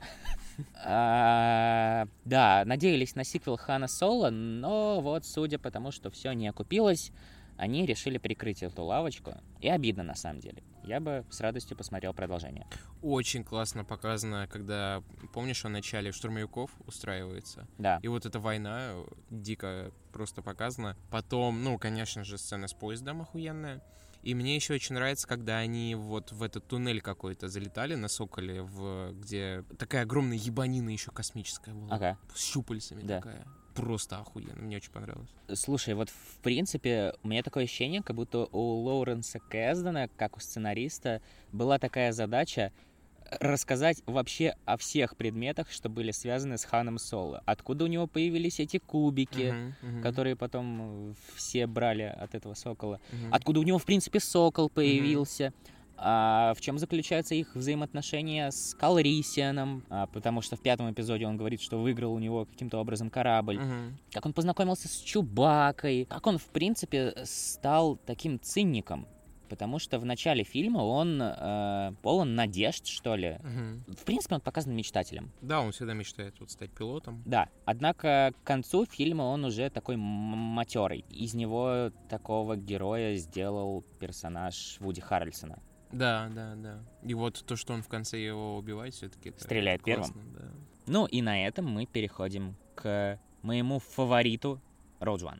А, Да, надеялись на сиквел Хана Соло, но вот, судя по тому, что все не окупилось, они решили прикрыть эту лавочку. И обидно, на самом деле. Я бы с радостью посмотрел продолжение. Очень классно показано, когда, помнишь, в начале штурмовиков устраивается. Да. И вот эта война дико просто показана. Потом, ну, конечно же, сцена с поездом охуенная. И мне еще очень нравится, когда они вот в этот туннель какой-то залетали на Соколе, в, где такая огромная ебанина еще космическая была. Ага. С щупальцами Да. такая. Просто охуенно. Мне очень понравилось. Слушай, вот в принципе, у меня такое ощущение, как будто у Лоуренса Кэздена, как у сценариста, была такая задача рассказать вообще о всех предметах, что были связаны с Ханом Соло. Откуда у него появились эти кубики, Мгм, мгм, которые потом э, все брали от этого сокола. мгм. Откуда у него, в принципе, сокол появился. а в чем заключаются их взаимоотношения с Калрисианом, а, потому что в пятом эпизоде он говорит, что выиграл у него каким-то образом корабль, Мгм. как он познакомился с Чубакой, как он, в принципе, стал таким цинником. Потому что в начале фильма он э, полон надежд, что ли. Мгм. В принципе, он показан мечтателем. Да, он всегда мечтает вот стать пилотом. Да, однако к концу фильма он уже такой матерый. Из него такого героя сделал персонаж Вуди Харрельсона. Да, да, да. И вот то, что он в конце его убивает, все-таки Стреляет первым. Да. Ну и на этом мы переходим к моему фавориту Rogue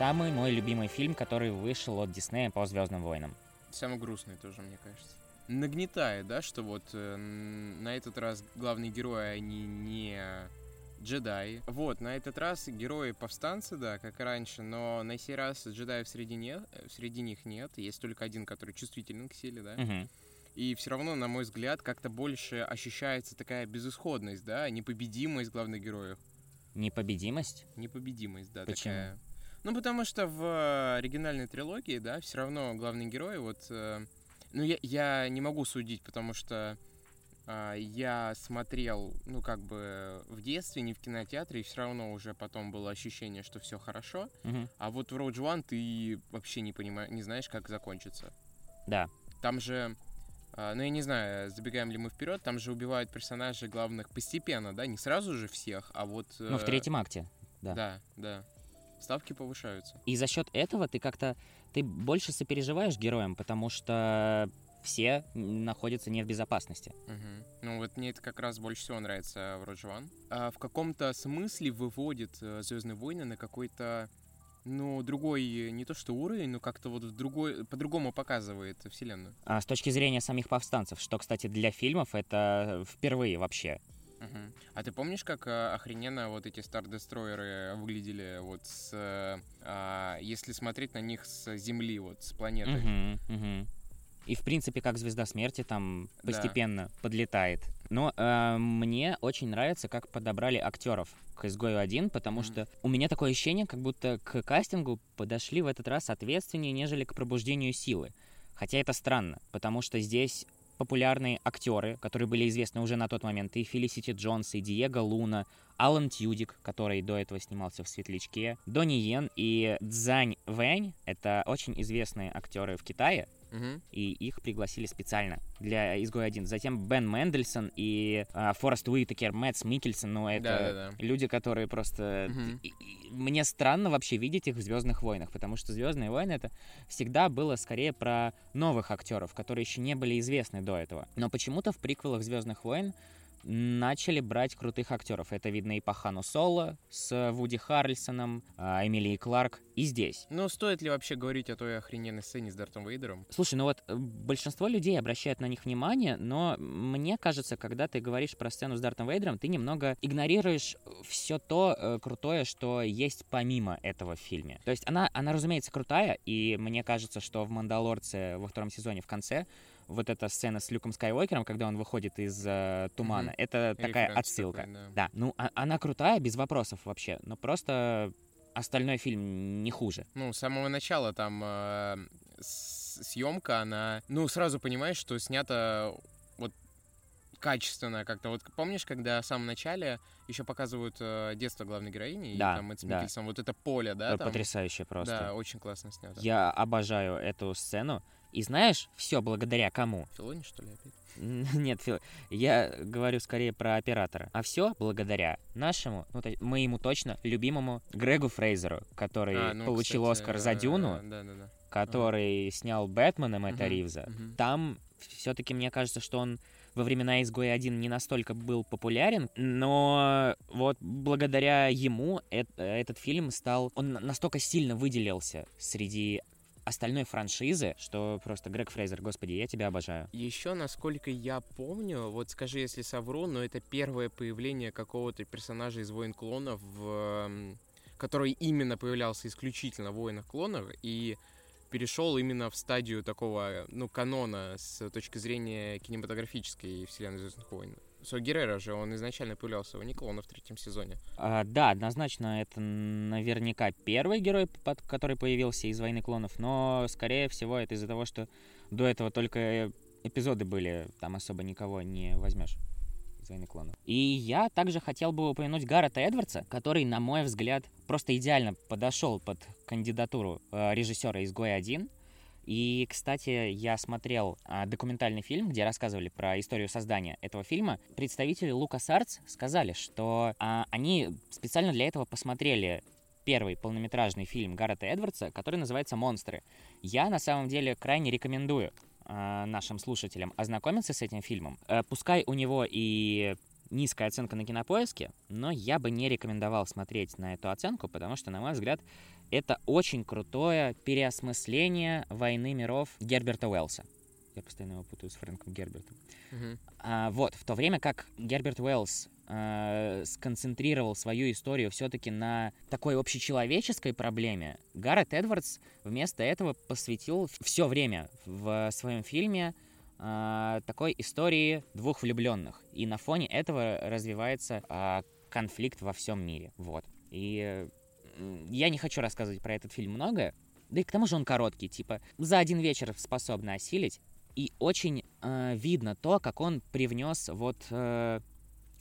Самый мой любимый фильм, который вышел от Диснея по Звездным войнам. Самый грустный тоже, мне кажется. Нагнетает, да, что вот э, на этот раз главные герои, они не джедаи. Вот, на этот раз герои повстанцы, да, как и раньше, но на сей раз джедаев среди, не, среди них нет. Есть только один, который чувствителен к силе, да. Мгм. И все равно, на мой взгляд, как-то больше ощущается такая безысходность, да, непобедимость главных героев. Непобедимость? Непобедимость, да, Почему? такая. Ну, потому что в э, оригинальной трилогии, да, все равно главный герой, вот... э, ну, я, я не могу судить, потому что а, я смотрел, ну, как бы в детстве, не в кинотеатре, и все равно уже потом было ощущение, что все хорошо. Мгм. А вот в Rogue One ты вообще не понимаешь, не знаешь, как закончится. Да. Там же, а, ну я не знаю, забегаем ли мы вперед, там же убивают персонажей главных постепенно, да, не сразу же всех, а вот... Ну, в э, третьем акте. да. Да, да. Ставки повышаются. И за счет этого ты как-то ты больше сопереживаешь героям, потому что все находятся не в безопасности. Мгм. Ну вот мне это как раз больше всего нравится в One. А в каком-то смысле выводит Звездные войны на какой-то ну, другой, э, не то что уровень, но как-то вот в другой, по-другому показывает вселенную. А с точки зрения самих повстанцев, что, кстати, для фильмов это впервые вообще. Мгм. А ты помнишь, как э, охрененно вот эти Стар-дестройеры выглядели вот с... а, если смотреть на них с Земли, вот с планеты? Мгм, мгм. И, в принципе, как звезда смерти там Да. постепенно подлетает. Но э, мне очень нравится, как подобрали актеров к изгою 1, потому Мгм. что у меня такое ощущение, как будто к кастингу подошли в этот раз ответственнее, нежели к пробуждению силы. Хотя это странно, потому что здесь популярные актеры, которые были известны уже на тот момент, и Фелисити Джонс, и Диего Луна, Алан Тьюдик, который до этого снимался в «Светлячке», Донни Йен и Цзань Вэнь. Это очень известные актеры в Китае, Мгм. и их пригласили специально для «Изгой 1». Затем Бен Мендельсон и а, Форест Уитакер, Мэтс Микельсон, ну это Да-да-да. люди, которые просто... И- и Мне странно вообще видеть их в «Звездных войнах», потому что «Звездные войны» — это всегда было скорее про новых актеров, которые еще не были известны до этого. Но почему-то в приквелах «Звездных войн» начали брать крутых актеров. Это видно и по Хану Соло с Вуди Харрельсоном, а, Эмилией Кларк, и здесь. Ну, стоит ли вообще говорить о той охрененной сцене с Дартом Вейдером? Слушай, ну вот э, большинство людей обращают на них внимание, но мне кажется, когда ты говоришь про сцену с Дартом Вейдером, ты немного игнорируешь все то э, крутое, что есть помимо этого в фильме. То есть она, она, разумеется, крутая, и мне кажется, что в «Мандалорце» во втором сезоне в конце вот эта сцена с Люком Скайуокером, когда он выходит из э, тумана, Мгм. это такая Референс отсылка. такой, да. Да, ну а- она крутая, без вопросов вообще, но просто остальной фильм не хуже. Ну, с самого начала там э, съемка, она... Ну, сразу понимаешь, что снято вот качественно как-то. Вот помнишь, когда в самом начале еще показывают э, детство главной героини, Да, и там Мэтт да. Вот это поле, да? Э, там? Потрясающе просто. Да, очень классно снято. Я обожаю эту сцену. И знаешь, все благодаря кому? Филони, что ли, опять? Нет, Фил, я говорю скорее про оператора. А все благодаря нашему, ну, то- моему точно любимому Грегу Фрейзеру, который А, ну, получил кстати, Оскар за э, Дюну, Да-да-да. который снял Бэтмена Мэтта Мгм, Ривза. мгм. Там все-таки мне кажется, что он во времена изгоя 1 не настолько был популярен, но вот благодаря ему эт- этот фильм стал... Он на- настолько сильно выделился среди остальной франшизы, что просто Грег Фрейзер, господи, я тебя обожаю. Еще, насколько я помню, вот скажи, если совру, но это первое появление какого-то персонажа из «Войн клонов», в... который именно появлялся исключительно в «Войнах клонов», и перешел именно в стадию такого, ну, канона с точки зрения кинематографической вселенной «Звездных войн». Со Геррера же, он изначально появлялся в Николона в третьем сезоне. А, да, однозначно, это наверняка первый герой, который появился из «Войны клонов», но, скорее всего, это из-за того, что до этого только эпизоды были, там особо никого не возьмешь «Войны клонов». И я также хотел бы упомянуть Гаррета Эдвардса, который, на мой взгляд, просто идеально подошел под кандидатуру э, режиссера «Изгой-1», и, кстати, я смотрел а, документальный фильм, где рассказывали про историю создания этого фильма. Представители LucasArts сказали, что а, они специально для этого посмотрели первый полнометражный фильм Гаррета Эдвардса, который называется «Монстры». Я на самом деле крайне рекомендую нашим слушателям ознакомиться с этим фильмом. А, пускай у него и низкая оценка на кинопоиске, но я бы не рекомендовал смотреть на эту оценку, потому что, на мой взгляд, это очень крутое переосмысление «Войны миров» Герберта Уэллса. Я постоянно его путаю с Фрэнком Гербертом. Uh-huh. А, вот, в то время как Герберт Уэллс э, сконцентрировал свою историю все-таки на такой общечеловеческой проблеме, Гаррет Эдвардс вместо этого посвятил все время в своем фильме э, такой истории двух влюбленных. И на фоне этого развивается э, конфликт во всем мире. Вот. И я не хочу рассказывать про этот фильм много, да и к тому же он короткий, типа за один вечер способны осилить. И очень э, видно то, как он привнес вот э,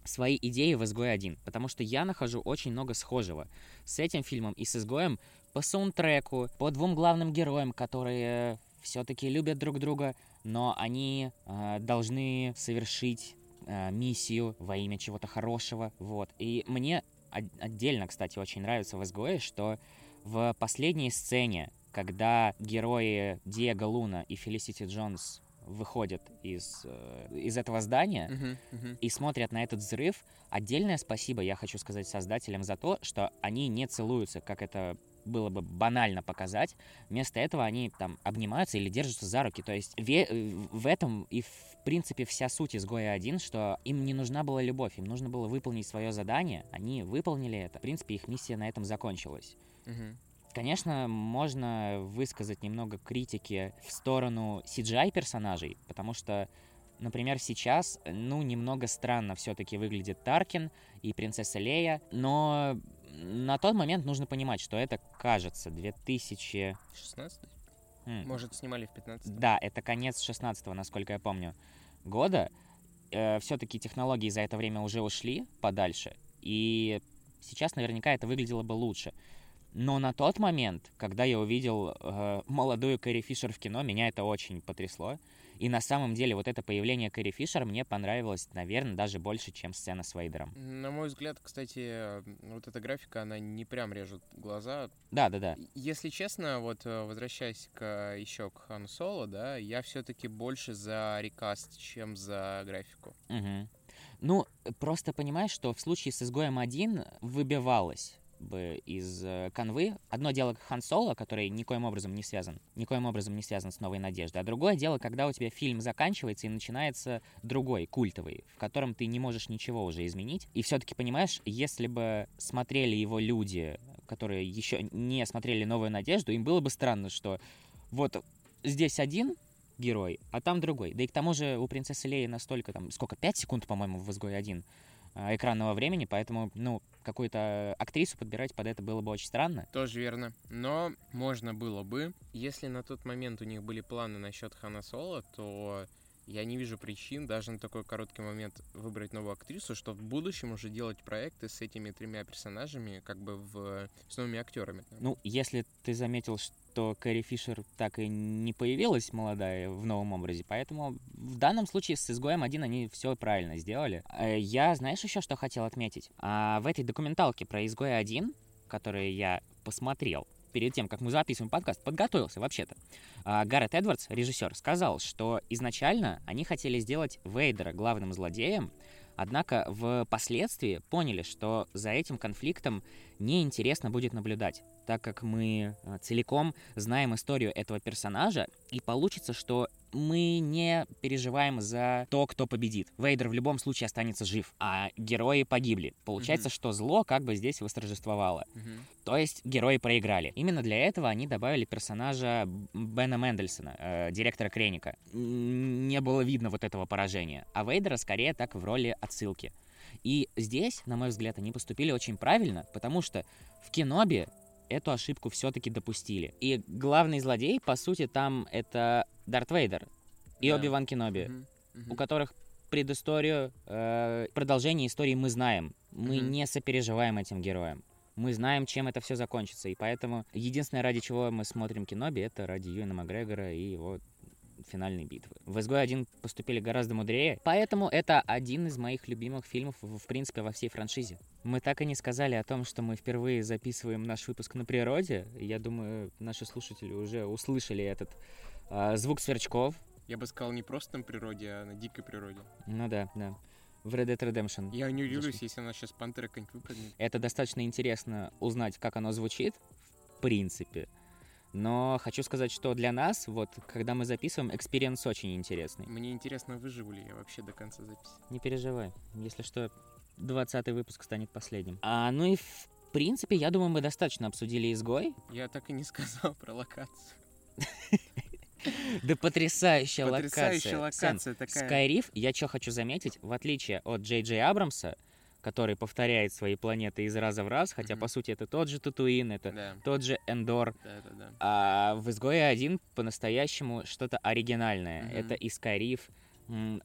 свои идеи в «Изгой 1», потому что я нахожу очень много схожего с этим фильмом и с «Изгоем» по саундтреку, по двум главным героям, которые все-таки любят друг друга, но они э, должны совершить э, миссию во имя чего-то хорошего, вот. И мне отдельно, кстати, очень нравится в изгое, что в последней сцене, когда герои Диего Луна и Фелисити Джонс выходят из, э, из этого здания uh-huh, uh-huh. и смотрят на этот взрыв, отдельное спасибо я хочу сказать создателям за то, что они не целуются, как это было бы банально показать. Вместо этого они там обнимаются или держатся за руки. То есть э, в этом и в принципе вся суть изгоя один, что им не нужна была любовь, им нужно было выполнить свое задание. Они выполнили это. В принципе, их миссия на этом закончилась. Угу. Конечно, можно высказать немного критики в сторону CGI персонажей, потому что, например, сейчас, ну, немного странно все-таки выглядит Таркин и принцесса Лея, но на тот момент нужно понимать, что это, кажется, 2016? М. Может, снимали в 15 Да, это конец 16 насколько я помню, года. Э, все-таки технологии за это время уже ушли подальше, и сейчас наверняка это выглядело бы лучше. Но на тот момент, когда я увидел э, молодую Кэрри Фишер в кино, меня это очень потрясло. И на самом деле вот это появление Кэрри Фишер мне понравилось, наверное, даже больше, чем сцена с Вейдером. На мой взгляд, кстати, вот эта графика, она не прям режет глаза. Да, да, да. Если честно, вот э, возвращаясь к, еще к Хану Соло, да, я все-таки больше за рекаст, чем за графику. Угу. Ну, просто понимаешь, что в случае с изгоем 1 выбивалось бы из э, канвы. Одно дело Хан Соло, который никоим образом не связан, никоим образом не связан с Новой Надеждой, а другое дело, когда у тебя фильм заканчивается и начинается другой, культовый, в котором ты не можешь ничего уже изменить. И все-таки понимаешь, если бы смотрели его люди, которые еще не смотрели Новую Надежду, им было бы странно, что вот здесь один герой, а там другой. Да и к тому же у принцессы Леи настолько там, сколько, 5 секунд, по-моему, в «Изгой один экранного времени, поэтому, ну, какую-то актрису подбирать под это было бы очень странно. Тоже верно. Но можно было бы. Если на тот момент у них были планы насчет Хана Соло, то я не вижу причин даже на такой короткий момент выбрать новую актрису, что в будущем уже делать проекты с этими тремя персонажами, как бы в, с новыми актерами. Ну, если ты заметил, что Кэрри Фишер так и не появилась молодая в новом образе, поэтому в данном случае с «Изгоем 1» они все правильно сделали. Э, я, знаешь, еще что хотел отметить? А в этой документалке про «Изгоя 1», которую я посмотрел, перед тем, как мы записываем подкаст, подготовился вообще-то. А, Гаррет Эдвардс, режиссер, сказал, что изначально они хотели сделать Вейдера главным злодеем, однако в последствии поняли, что за этим конфликтом неинтересно будет наблюдать. Так как мы э, целиком знаем историю этого персонажа, и получится, что мы не переживаем за то, кто победит. Вейдер в любом случае останется жив, а герои погибли. Получается, mm-hmm. что зло как бы здесь восторжествовало. Mm-hmm. То есть герои проиграли. Именно для этого они добавили персонажа Бена Мендельсона, э, директора Креника. Не было видно вот этого поражения. А Вейдера скорее так в роли отсылки. И здесь, на мой взгляд, они поступили очень правильно, потому что в Кинобе эту ошибку все-таки допустили. И главный злодей, по сути, там это Дарт Вейдер и да. Оби-Ван Кеноби, угу, угу. у которых предысторию, э, продолжение истории мы знаем. Мы угу. не сопереживаем этим героям. Мы знаем, чем это все закончится, и поэтому единственное, ради чего мы смотрим Киноби, это ради Юэна Макгрегора и его финальной битвы. В изгой 1 поступили гораздо мудрее, поэтому это один из моих любимых фильмов, в принципе, во всей франшизе. Мы так и не сказали о том, что мы впервые записываем наш выпуск на природе. Я думаю, наши слушатели уже услышали этот э, звук сверчков. Я бы сказал, не просто на природе, а на дикой природе. Ну да, да в Red Dead Redemption. Я не удивлюсь, зашли. если она сейчас пантера какая-нибудь выпрыгнет. Это достаточно интересно узнать, как оно звучит, в принципе. Но хочу сказать, что для нас, вот, когда мы записываем, experience очень интересный. Мне интересно, выживу ли я вообще до конца записи. Не переживай. Если что, 20 выпуск станет последним. А, ну и в принципе, я думаю, мы достаточно обсудили изгой. Я так и не сказал про локацию. Да потрясающая локация. Потрясающая локация такая. Скайриф, я что хочу заметить, в отличие от Джей Джей Абрамса, который повторяет свои планеты из раза в раз, хотя, mm-hmm. по сути, это тот же Татуин, это да. тот же Эндор. Да, да, да. А в «Изгое один по-настоящему что-то оригинальное. Mm-hmm. Это Искариф.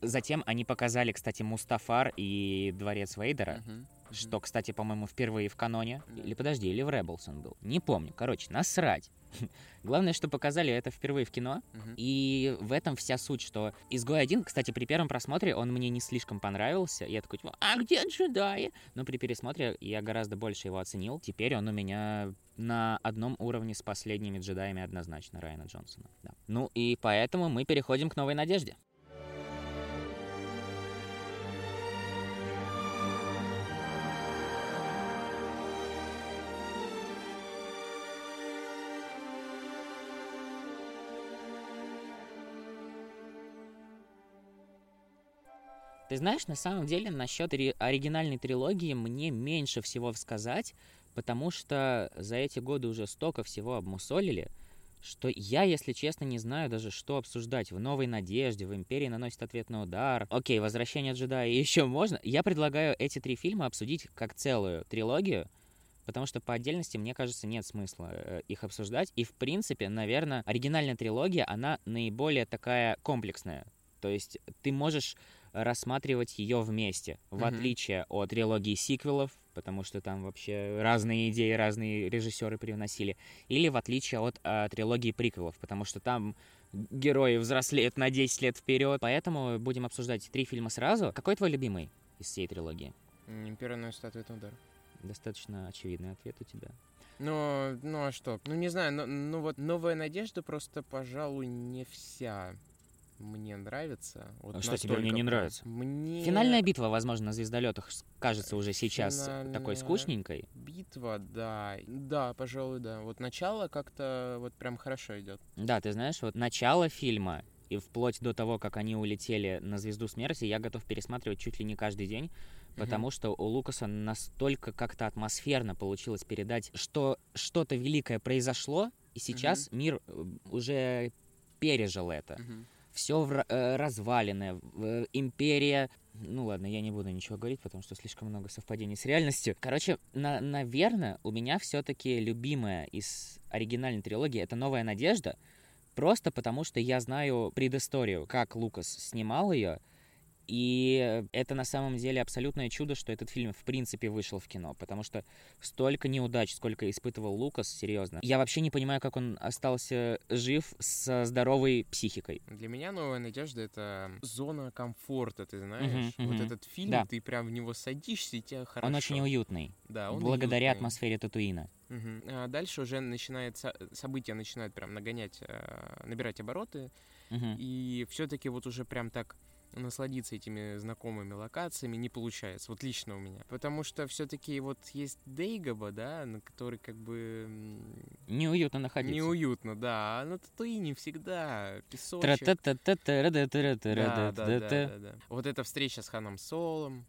Затем они показали, кстати, Мустафар и Дворец Вейдера. Mm-hmm. Что, кстати, по-моему, впервые в каноне. Mm-hmm. Или подожди, или в Rebels он был. Не помню. Короче, насрать. Главное, что показали это впервые в кино. Uh-huh. И в этом вся суть, что «Изгой один», кстати, при первом просмотре он мне не слишком понравился. Я такой, типа, а где джедаи? Но при пересмотре я гораздо больше его оценил. Теперь он у меня на одном уровне с последними джедаями однозначно Райана Джонсона. Да. Ну и поэтому мы переходим к «Новой надежде». Ты знаешь, на самом деле, насчет оригинальной трилогии мне меньше всего сказать, потому что за эти годы уже столько всего обмусолили, что я, если честно, не знаю даже, что обсуждать. В «Новой надежде», в «Империи наносит ответный удар». Окей, «Возвращение джедая» еще можно. Я предлагаю эти три фильма обсудить как целую трилогию, потому что по отдельности, мне кажется, нет смысла э, их обсуждать. И, в принципе, наверное, оригинальная трилогия, она наиболее такая комплексная. То есть ты можешь рассматривать ее вместе, в mm-hmm. отличие от трилогии сиквелов, потому что там вообще разные идеи, разные режиссеры привносили, или в отличие от э, трилогии приквелов, потому что там герои взрослеют на 10 лет вперед. Поэтому будем обсуждать три фильма сразу. Какой твой любимый из всей трилогии? Империя наносит ответный удар. Достаточно очевидный ответ у тебя. Ну, ну а что? Ну не знаю, но, ну вот новая надежда просто, пожалуй, не вся мне нравится. Вот а что тебе мне не нравится? Мне... Финальная битва, возможно, на звездолетах кажется уже сейчас Финальная такой скучненькой. Битва, да. Да, пожалуй, да. Вот начало как-то вот прям хорошо идет. Да, ты знаешь, вот начало фильма и вплоть до того, как они улетели на Звезду Смерти, я готов пересматривать чуть ли не каждый день, потому mm-hmm. что у Лукаса настолько как-то атмосферно получилось передать, что что-то великое произошло, и сейчас mm-hmm. мир э, уже пережил это. Mm-hmm все э, развалины, э, империя... Ну ладно, я не буду ничего говорить, потому что слишком много совпадений с реальностью. Короче, на, наверное, у меня все-таки любимая из оригинальной трилогии это «Новая надежда», просто потому что я знаю предысторию, как Лукас снимал ее, и это на самом деле абсолютное чудо, что этот фильм в принципе вышел в кино, потому что столько неудач, сколько испытывал Лукас, серьезно. Я вообще не понимаю, как он остался жив со здоровой психикой. Для меня «Новая надежда» — это зона комфорта, ты знаешь. Uh-huh. Вот этот фильм, да. ты прям в него садишься, и тебе хорошо. Он очень уютный. Да, он Благодаря уютный. атмосфере Татуина. Угу. А дальше уже начинается события начинают прям нагонять, э, набирать обороты, угу. и все-таки вот уже прям так насладиться этими знакомыми локациями не получается. Вот лично у меня. Потому что все-таки вот есть Дейгаба, да, на который как бы... Неуютно находиться. Неуютно, да. А на не всегда. Песочек. Да, да, да, да. Вот эта встреча с Ханом Солом.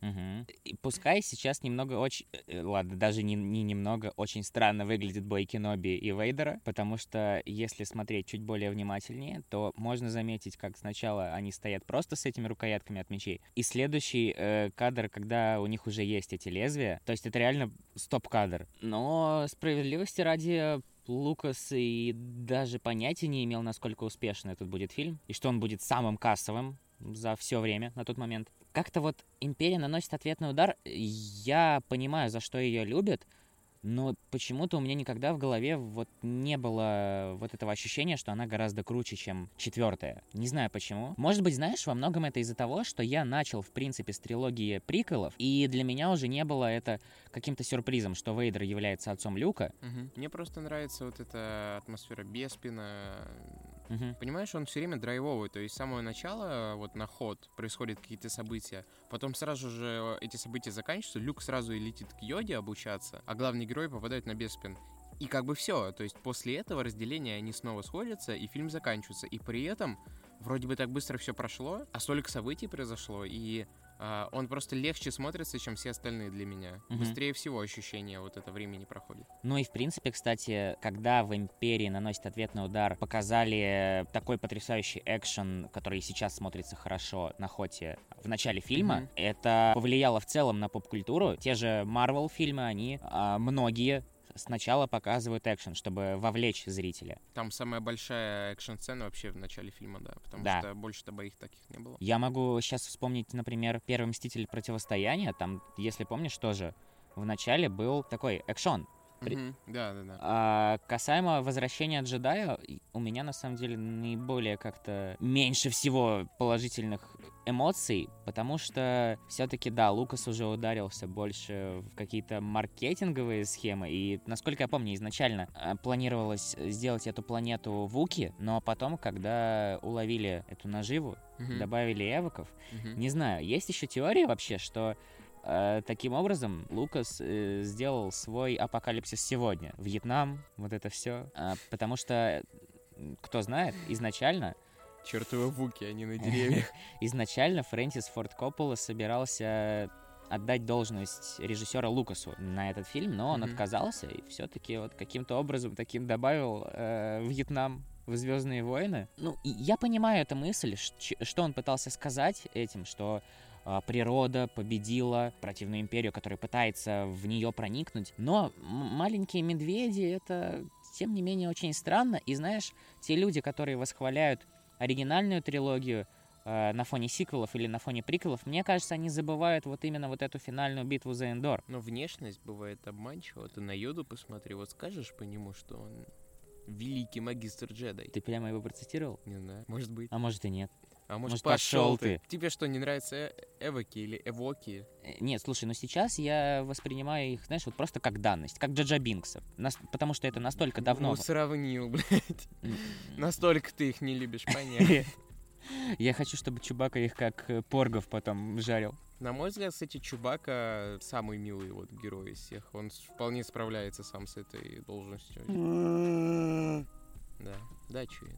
И пускай сейчас немного очень... Ладно, даже не, не немного, очень странно выглядит бой Кеноби и Вейдера, потому что если смотреть чуть более внимательнее, то можно заметить, как сначала они стоят просто с этими рукоятками от мечей, и следующий э, кадр, когда у них уже есть эти лезвия, то есть это реально стоп-кадр. Но справедливости ради Лукас и даже понятия не имел, насколько успешный этот будет фильм, и что он будет самым кассовым за все время на тот момент. Как-то вот Империя наносит ответный удар. Я понимаю, за что ее любят, но почему-то у меня никогда в голове вот не было вот этого ощущения, что она гораздо круче, чем четвертая. Не знаю почему. Может быть, знаешь, во многом это из-за того, что я начал, в принципе, с трилогии приколов, и для меня уже не было это каким-то сюрпризом, что Вейдер является отцом Люка. Угу. Мне просто нравится вот эта атмосфера Беспина, Угу. Понимаешь, он все время драйвовый, то есть с самого начала вот на ход происходят какие-то события, потом сразу же эти события заканчиваются, Люк сразу и летит к Йоде обучаться, а главный герой попадает на Беспин. И как бы все, то есть после этого разделения они снова сходятся, и фильм заканчивается. И при этом вроде бы так быстро все прошло, а столько событий произошло, и а, он просто легче смотрится, чем все остальные для меня. Угу. Быстрее всего ощущение вот это времени проходит. Ну и в принципе, кстати, когда в Империи наносит ответный удар, показали такой потрясающий экшен, который сейчас смотрится хорошо на хоте в начале фильма, угу. это повлияло в целом на поп-культуру. Те же Marvel фильмы, они а, многие сначала показывают экшен, чтобы вовлечь зрителя. Там самая большая экшн-сцена вообще в начале фильма, да, потому да. что больше-то боих таких не было. Я могу сейчас вспомнить, например, первый «Мститель. Противостояние», там, если помнишь, тоже в начале был такой экшон, Mm-hmm. Да, да, да. А касаемо возвращения джедая, у меня на самом деле наиболее как-то меньше всего положительных эмоций, потому что все-таки, да, Лукас уже ударился больше в какие-то маркетинговые схемы, и, насколько я помню, изначально а, планировалось сделать эту планету Вуки, но потом, когда уловили эту наживу, mm-hmm. добавили эвоков, mm-hmm. не знаю, есть еще теория вообще, что таким образом Лукас э, сделал свой апокалипсис сегодня. Вьетнам, вот это все. Э, потому что, кто знает, изначально Чертовы вуки, они на деревьях. Изначально Фрэнсис Форд Коппола собирался отдать должность режиссера Лукасу на этот фильм, но он mm-hmm. отказался и все-таки вот каким-то образом таким добавил э, Вьетнам в Звездные войны. Ну, я понимаю эту мысль, что он пытался сказать этим, что э, природа победила противную империю, которая пытается в нее проникнуть. Но маленькие медведи это тем не менее очень странно. И знаешь, те люди, которые восхваляют оригинальную трилогию э, на фоне сиквелов или на фоне приквелов, мне кажется, они забывают вот именно вот эту финальную битву за Эндор. Но внешность бывает обманчива. Ты на Йоду посмотри, вот скажешь по нему, что он великий магистр джедай. Ты прямо его процитировал? Не знаю, может быть. А может и нет. А может, может пошел ты. ты? Тебе что, не нравятся э эвоки или эвоки? Э, нет, слушай, но сейчас я воспринимаю их, знаешь, вот просто как данность, как Джаджа Бинксов. Нас... Потому что это настолько давно... Ну, сравнил, блядь. Настолько ты их не любишь, понятно. Я хочу, чтобы Чубака их как э, поргов потом жарил. На мой взгляд, кстати, Чубака самый милый вот герой из всех. Он вполне справляется сам с этой должностью. Да, да, чует.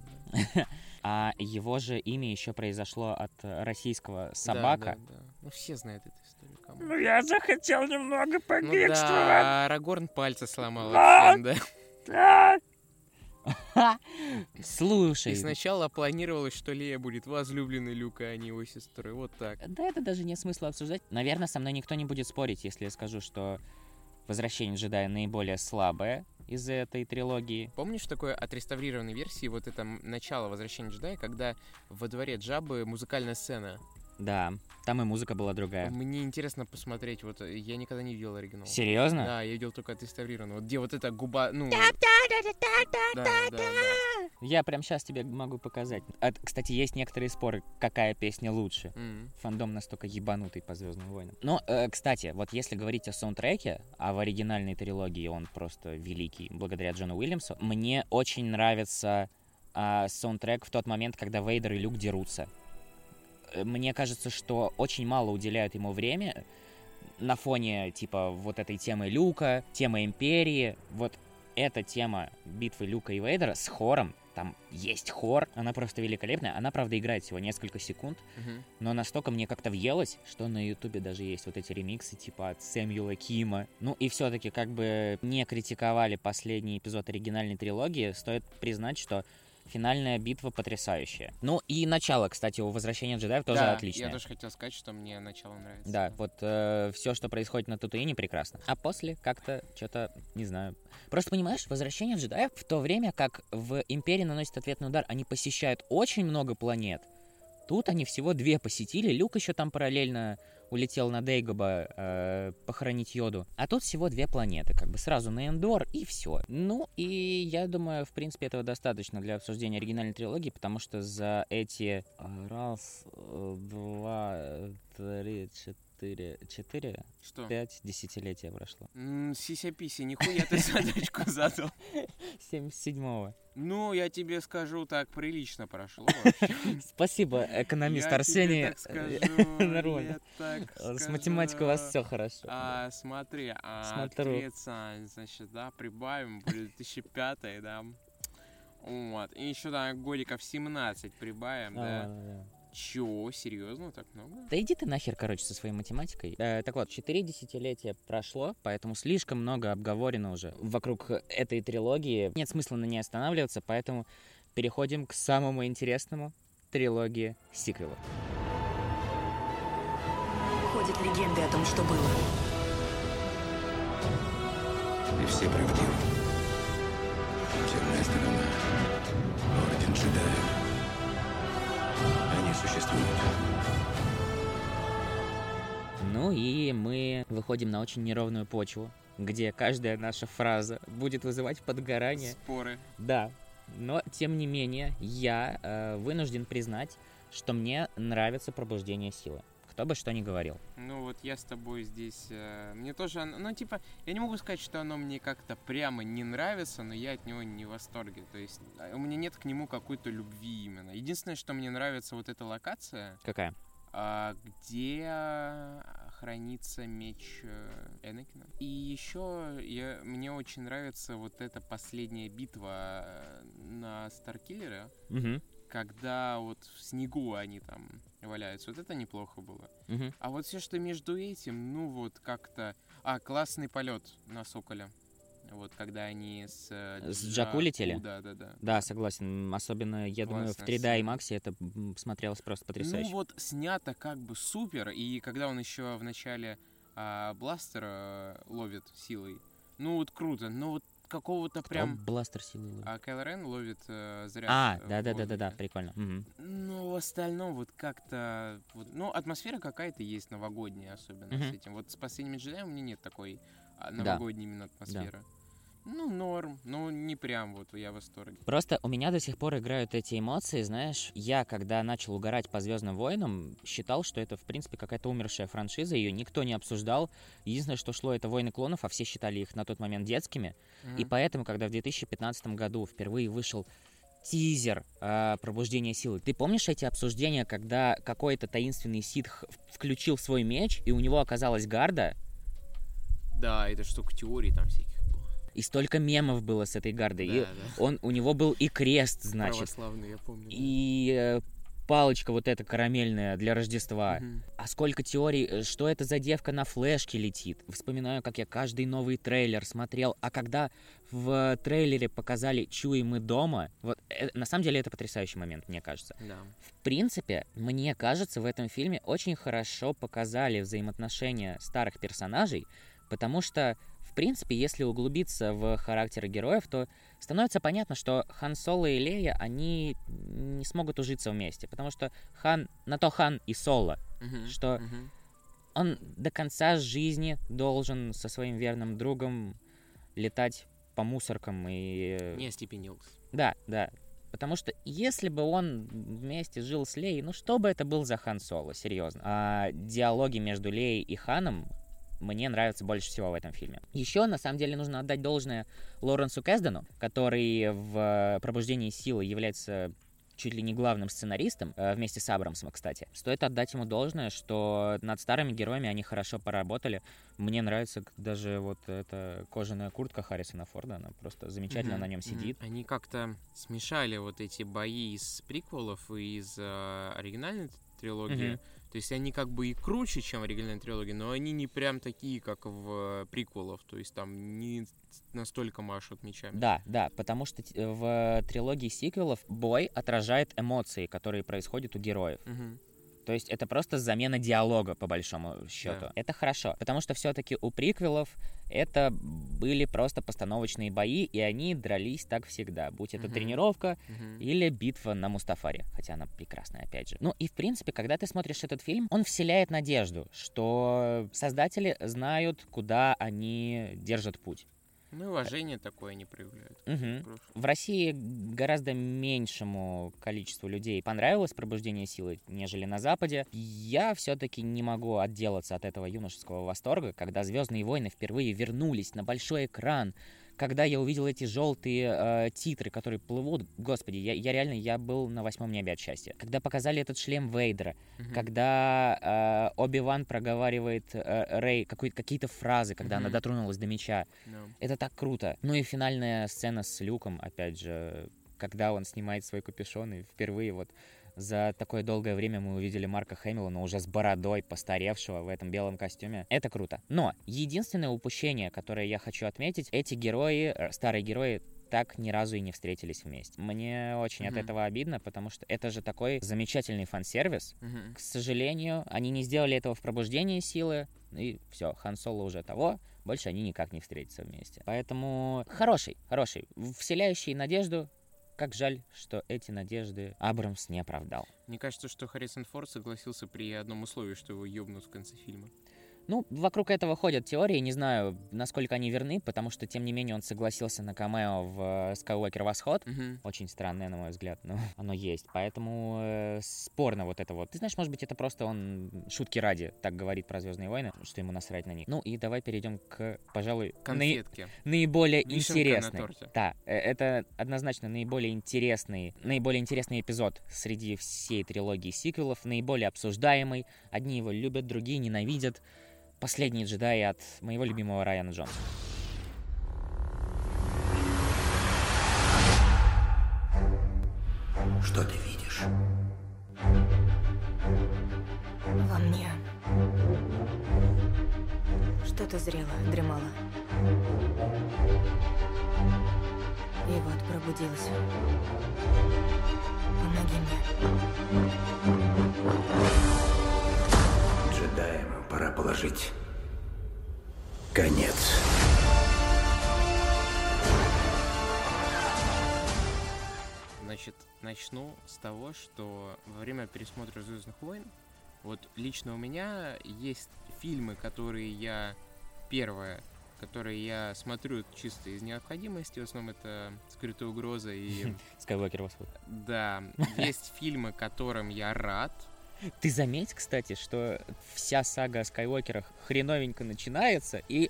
Да. А его же имя еще произошло от российского собака. Да, да, да. Ну, все знают эту историю. Кому? Ну, я захотел немного побегствовать. Ну, да, Арагорн пальцы сломал. А! да. Слушай. И сначала планировалось, что Лея будет возлюбленной Люка, а не его сестрой. Вот так. Да, это даже нет смысла обсуждать. Наверное, со мной никто не будет спорить, если я скажу, что Возвращение джедая наиболее слабое из этой трилогии. Помнишь такое отреставрированной версии, вот это начало Возвращения джедая, когда во дворе Джабы музыкальная сцена? Да, там и музыка была другая. Мне интересно посмотреть, вот я никогда не видел оригинал. Серьезно? Да, я видел только отреставрированную. Вот где вот эта губа, ну... Да, да, да. Я прям сейчас тебе могу показать. А, кстати, есть некоторые споры, какая песня лучше. Mm. Фандом настолько ебанутый по Звездным войнам. Но, э, кстати, вот если говорить о саундтреке, а в оригинальной трилогии он просто великий, благодаря Джону Уильямсу, мне очень нравится э, саундтрек в тот момент, когда Вейдер и Люк дерутся э, мне кажется, что очень мало уделяют ему время на фоне, типа, вот этой темы Люка, темы Империи. Вот эта тема битвы Люка и Вейдера с хором там есть хор, она просто великолепная. Она, правда, играет всего несколько секунд, Мгм. но настолько мне как-то въелось, что на Ютубе даже есть вот эти ремиксы типа от Сэмюэла Кима. Ну и все-таки как бы не критиковали последний эпизод оригинальной трилогии, стоит признать, что финальная битва потрясающая. Ну и начало, кстати, у Возвращения джедаев тоже Да, отличное. Я тоже хотел сказать, что мне начало нравится. Да, вот все, что происходит на Татуине, прекрасно. А после как-то что-то, не знаю. Просто понимаешь, возвращение джедаев в то время, как в Империи наносит ответный удар, они посещают очень много планет. Тут они всего две посетили. Люк еще там параллельно улетел на Дейгоба э, похоронить Йоду. А тут всего две планеты, как бы сразу на Эндор и все. Ну и я думаю, в принципе, этого достаточно для обсуждения оригинальной трилогии, потому что за эти э, раз, э, два, три, четыре, четыре, Что? пять десятилетия прошло. М, Сися-пися, нихуя ты задачку задал. 77-го. Ну, я тебе скажу, так прилично прошло. Спасибо, экономист Арсений. скажу, Нормально. С математикой у вас все хорошо. А, смотри, а значит, да, прибавим, будет 2005, да. Вот, и еще там годиков 17 прибавим, А, да. Чё, серьезно, так много? Да иди ты нахер, короче, со своей математикой. Э, так вот, четыре десятилетия прошло, поэтому слишком много обговорено уже вокруг этой трилогии. Нет смысла на ней останавливаться, поэтому переходим к самому интересному трилогии сиквелов. Ходят легенды о том, что было. И все правдивы. Темная сторона. Орден джедаев. Они существуют. Ну и мы выходим на очень неровную почву, где каждая наша фраза будет вызывать подгорание. Споры. Да, но тем не менее я э, вынужден признать, что мне нравится пробуждение силы. Кто бы что ни говорил. Ну вот я с тобой здесь, э, мне тоже, ну типа, я не могу сказать, что оно мне как-то прямо не нравится, но я от него не в восторге. То есть а, у меня нет к нему какой-то любви именно. Единственное, что мне нравится, вот эта локация, Какая? а, где хранится меч э, Энакина. И еще я, мне очень нравится вот эта последняя битва э, на Старкиллере, Угу, когда вот в снегу они там валяются. Вот это неплохо было. угу. А вот все, что между этим, ну вот как-то... А, классный полет на Соколе. Вот когда они с... э, С Джаку летели? Да, да, да. Да, согласен. Особенно, я думаю, в Классная 3D сцена. IMAX это смотрелось просто потрясающе. Ну вот снято как бы супер, и когда он еще в начале а, бластера э, ловит силой, ну вот круто, но вот какого-то Кто прям... бластер силы ловит? А Кайло Рен ловит э, заряд А, э, да-да-да-да-да, прикольно. Мгм. Ну, в остальном вот как-то... Вот, ну, атмосфера какая-то есть новогодняя, особенно с Мгм. этим. Вот с последними джедаем у меня нет такой а, Да. новогодней именно атмосферы. Ну, норм, но не прям вот я в восторге. Просто у меня до сих пор играют эти эмоции, знаешь. Я, когда начал угорать по Звездным войнам, считал, что это, в принципе, какая-то умершая франшиза, ее никто не обсуждал. Единственное, что шло, это войны клонов, а все считали их на тот момент детскими. И Мгм. поэтому, когда в 2015 году впервые вышел тизер э, пробуждения силы. Ты помнишь эти обсуждения, когда какой-то таинственный ситх включил свой меч, и у него оказалась гарда, Да, это штука теорий там всяких. И столько мемов было с этой гардой. И Да, да. он, у него был и крест, значит, Православный, я помню. да. и э, палочка вот эта карамельная для Рождества. Мгм. А сколько теорий, э, что это за девка на флешке летит. Вспоминаю, как я каждый новый трейлер смотрел, а когда в трейлере показали «Чуй, мы дома», вот э, на самом деле это потрясающий момент, мне кажется. Да. В принципе, мне кажется, в этом фильме очень хорошо показали взаимоотношения старых персонажей, потому что, принципе, если углубиться в характеры героев, то становится понятно, что Хан Соло и Лея, они не смогут ужиться вместе, потому что Хан, на то Хан и Соло, Мгм. что Мгм. он до конца жизни должен со своим верным другом летать по мусоркам и... э, Не остепенился. Да, да. Потому что если бы он вместе жил с Леей, ну что бы это был за Хан Соло, серьезно. А диалоги между Леей и Ханом мне нравятся больше всего в этом фильме. Еще, на самом деле, нужно отдать должное Лоренсу Кэсдену, который в «Пробуждении силы» является чуть ли не главным сценаристом, э, вместе с Абрамсом, кстати. Стоит отдать ему должное, что над старыми героями они хорошо поработали. Мне нравится даже вот эта кожаная куртка Харрисона Форда, она просто замечательно Мгм, на нем сидит. Они как-то смешали вот эти бои из приквелов и из э, оригинальной трилогии. Мгм. То есть они как бы и круче, чем в оригинальной трилогии, но они не прям такие, как в э, приквелах. То есть там не настолько машут мечами. Да, да, потому что т- в трилогии сиквелов бой отражает эмоции, которые происходят у героев. Мгм. То есть это просто замена диалога, по большому счету. Да. Это хорошо, потому что все-таки у приквелов это были просто постановочные бои, и они дрались так всегда. Будь это Мгм. тренировка Мгм. или битва на Мустафаре, хотя она прекрасная, опять же. Ну и, в принципе, когда ты смотришь этот фильм, он вселяет надежду, что создатели знают, куда они держат путь. Ну уважение такое они проявляют. Прошу. В России гораздо меньшему количеству людей понравилось пробуждение силы, нежели на Западе. Я все-таки не могу отделаться от этого юношеского восторга, когда Звездные войны впервые вернулись на большой экран. Когда я увидел эти желтые э, титры, которые плывут, господи, я, я реально я был на восьмом небе от счастья. Когда показали этот шлем Вейдера, Мгм. когда э, Оби-Ван проговаривает э, Рэй какие-то фразы, когда она Мгм. дотронулась до меча, Да. это так круто. Ну и финальная сцена с Люком, опять же, когда он снимает свой капюшон, и впервые вот за такое долгое время мы увидели Марка Хэмиллона уже с бородой, постаревшего в этом белом костюме. Это круто. Но единственное упущение, которое я хочу отметить, эти герои, э, старые герои, так ни разу и не встретились вместе. Мне очень от Мгм. этого обидно, потому что это же такой замечательный фан-сервис. Мгм. К сожалению, они не сделали этого в пробуждении силы, и все, Хан Соло уже того, больше они никак не встретятся вместе. Поэтому хороший, хороший, вселяющий надежду. Как жаль, что эти надежды Абрамс не оправдал. Мне кажется, что Харрисон Форд согласился при одном условии, что его ёбнут в конце фильма. Ну, вокруг этого ходят теории, не знаю, насколько они верны, потому что, тем не менее, он согласился на камео в Skywalker Восход. Мгм. Очень странное, на мой взгляд, но оно есть. Поэтому э, спорно вот это вот. Ты знаешь, может быть, это просто он шутки ради так говорит про Звездные войны, что ему насрать на них. Ну и давай перейдем к, пожалуй, Конфетки. наиболее Вишенка на интересный. торте. Да, э, это однозначно наиболее интересный, наиболее интересный эпизод среди всей трилогии сиквелов, наиболее обсуждаемый. Одни его любят, другие ненавидят. Последний джедай от моего любимого Райана Джонса. Что ты видишь? Во мне. Что-то зрело, дремало. И вот пробудилась. Помоги мне. Джедаям пора положить конец. Значит, начну с того, что во время пересмотра Звездных войн, вот лично у меня есть фильмы, которые я первое, которые я смотрю чисто из необходимости, в основном это скрытая угроза и Скайуокер Восход. да, есть фильмы, которым я рад. Ты заметь, кстати, что вся сага о Скайуокерах хреновенько начинается и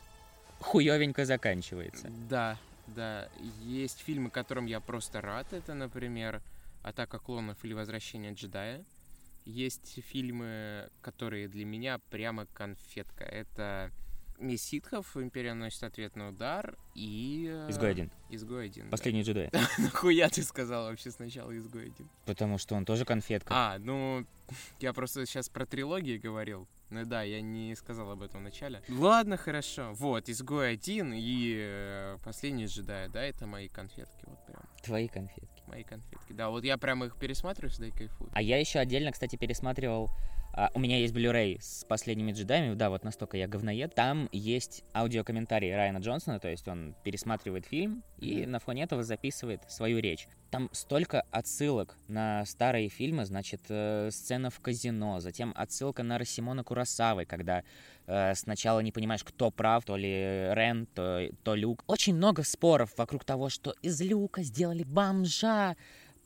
хуевенько заканчивается. Да, да, есть фильмы, которым я просто рад. Это, например, Атака клонов или Возвращение джедая. Есть фильмы, которые для меня прямо конфетка. Это Месть ситхов, Империя наносит ответный удар и... э, Изгой один. Изгой один. да. Последний джедай. Нахуя ты сказал вообще сначала Изгой один? Потому что он тоже конфетка. А, ну, я просто сейчас про трилогии говорил. Ну да, я не сказал об этом в начале. Ладно, хорошо. Вот, Изгой один и э, Последний джедай, да, это мои конфетки, вот прям. Твои конфетки. Мои конфетки. Да, вот я прям их пересматриваю всегда и кайфую. А я еще отдельно, кстати, пересматривал. А, у меня есть Blu-ray с последними джедаями. Да, вот настолько я говноед. Там есть аудиокомментарий Райана Джонсона, то есть он пересматривает фильм и на фоне этого записывает свою речь. Там столько отсылок на старые фильмы, значит, э, сцена в казино, затем отсылка на Росимона Курасавы, когда э, сначала не понимаешь, кто прав, то ли Рен, то, то Люк. Очень много споров вокруг того, что из Люка сделали бомжа.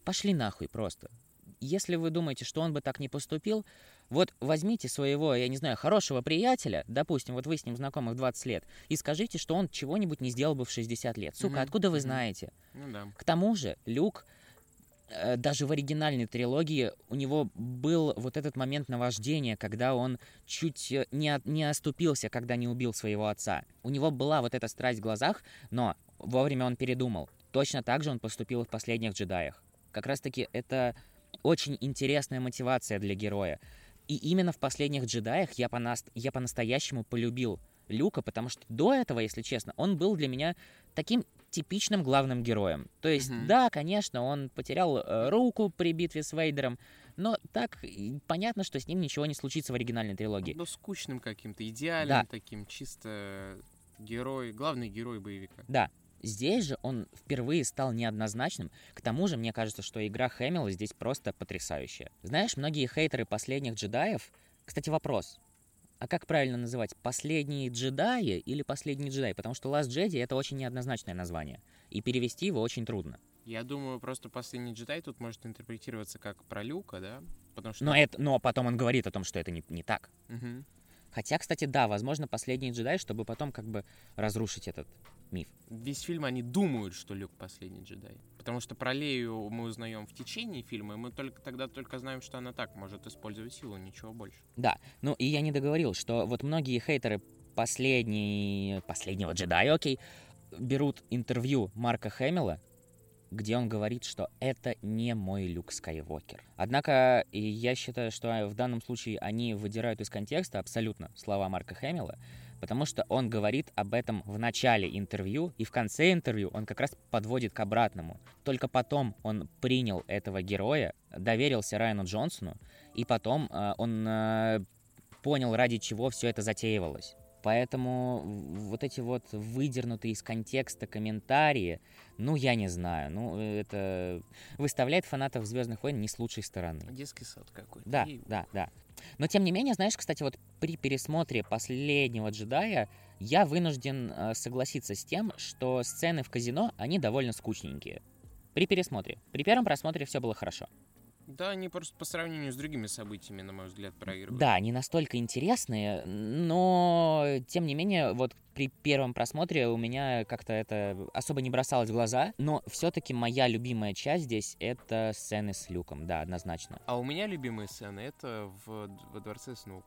Пошли нахуй просто. Если вы думаете, что он бы так не поступил, вот возьмите своего, я не знаю, хорошего приятеля, допустим, вот вы с ним знакомы в 20 лет, и скажите, что он чего-нибудь не сделал бы в 60 лет. Сука, Мгм, откуда вы мгм. знаете? Ну да. К тому же, Люк э, даже в оригинальной трилогии у него был вот этот момент наваждения, когда он чуть э, не, от- не оступился, когда не убил своего отца. У него была вот эта страсть в глазах, но вовремя он передумал. Точно так же он поступил в «Последних джедаях». Как раз-таки это очень интересная мотивация для героя. И именно в «Последних джедаях» я, понас- я по-настоящему полюбил Люка, потому что до этого, если честно, он был для меня таким типичным главным героем. То есть, Мгм. да, конечно, он потерял э, руку при битве с Вейдером, но так понятно, что с ним ничего не случится в оригинальной трилогии. Ну, скучным каким-то, идеальным Да. таким, чисто герой, главный герой боевика. Да, здесь же он впервые стал неоднозначным. К тому же, мне кажется, что игра Хэмилла здесь просто потрясающая. Знаешь, многие хейтеры последних джедаев... Кстати, вопрос. А как правильно называть? Последние джедаи или последний джедай? Потому что Last Jedi — это очень неоднозначное название. И перевести его очень трудно. Я думаю, просто последний джедай тут может интерпретироваться как про Люка, да? Потому что... Но, это, но потом он говорит о том, что это не, не так. Мгм. Хотя, кстати, да, возможно, последний джедай, чтобы потом как бы разрушить этот миф. Весь фильм они думают, что Люк последний джедай. Потому что про Лею мы узнаем в течение фильма, и мы только тогда только знаем, что она так может использовать силу, ничего больше. Да, ну и я не договорил, что вот многие хейтеры последний, последнего джедая, окей, берут интервью Марка Хэмилла, где он говорит, что это не мой Люк Скайуокер. Однако я считаю, что в данном случае они выдирают из контекста абсолютно слова Марка Хэмилла, потому что он говорит об этом в начале интервью, и в конце интервью он как раз подводит к обратному. Только потом он принял этого героя, доверился Райану Джонсону, и потом э, он э, понял, ради чего все это затеивалось. Поэтому вот эти вот выдернутые из контекста комментарии, ну, я не знаю, ну, это выставляет фанатов Звездных войн не с лучшей стороны. Детский сад какой-то. Да, И да, да. Но тем не менее, знаешь, кстати, вот при пересмотре последнего джедая я вынужден э, согласиться с тем, что сцены в казино, они довольно скучненькие. При пересмотре. При первом просмотре все было хорошо. Да, они просто по сравнению с другими событиями, на мой взгляд, проигрывают. Да, они настолько интересные, но тем не менее, вот при первом просмотре у меня как-то это особо не бросалось в глаза, но все-таки моя любимая часть здесь это сцены с Люком, да, однозначно. А у меня любимые сцены это в, во дворце Снук.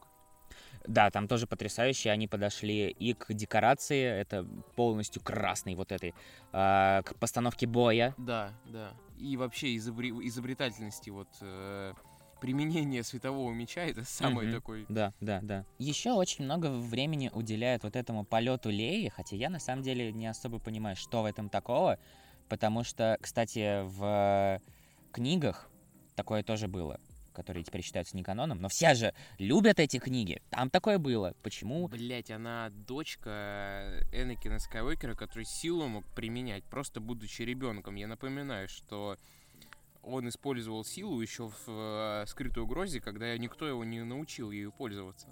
Да, там тоже потрясающе, они подошли и к декорации, это полностью красный вот этой, а, к постановке боя. Да, да. И вообще изобре- изобретательности вот э, применение светового меча это самый Мгм. такой. Да, да, да. Еще очень много времени уделяют вот этому полету Леи, хотя я на самом деле не особо понимаю, что в этом такого, потому что, кстати, в книгах такое тоже было, которые теперь считаются не каноном, но все же любят эти книги. Там такое было. Почему? Блять, она дочка Энакина Скайуокера, который силу мог применять, просто будучи ребенком. Я напоминаю, что он использовал силу еще в э, скрытой угрозе, когда никто его не научил ею пользоваться.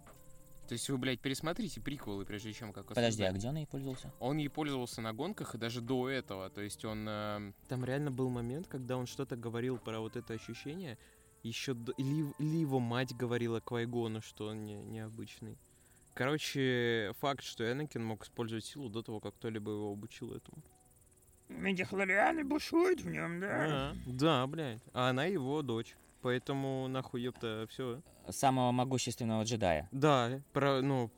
То есть вы, блядь, пересмотрите приквелы, прежде чем как Подожди, а где он ей пользовался? Он ей пользовался на гонках и даже до этого. То есть он... э, Там реально был момент, когда он что-то говорил про вот это ощущение. Еще до- или, или его мать говорила Квайгону, что он не, необычный. Короче, факт, что Энакин мог использовать силу до того, как кто-либо его обучил этому. Медихлорианы бушуют в нем, да? Да, блядь. А она его дочь. Поэтому нахуй ёпта все. Самого могущественного джедая. Да, про, ну,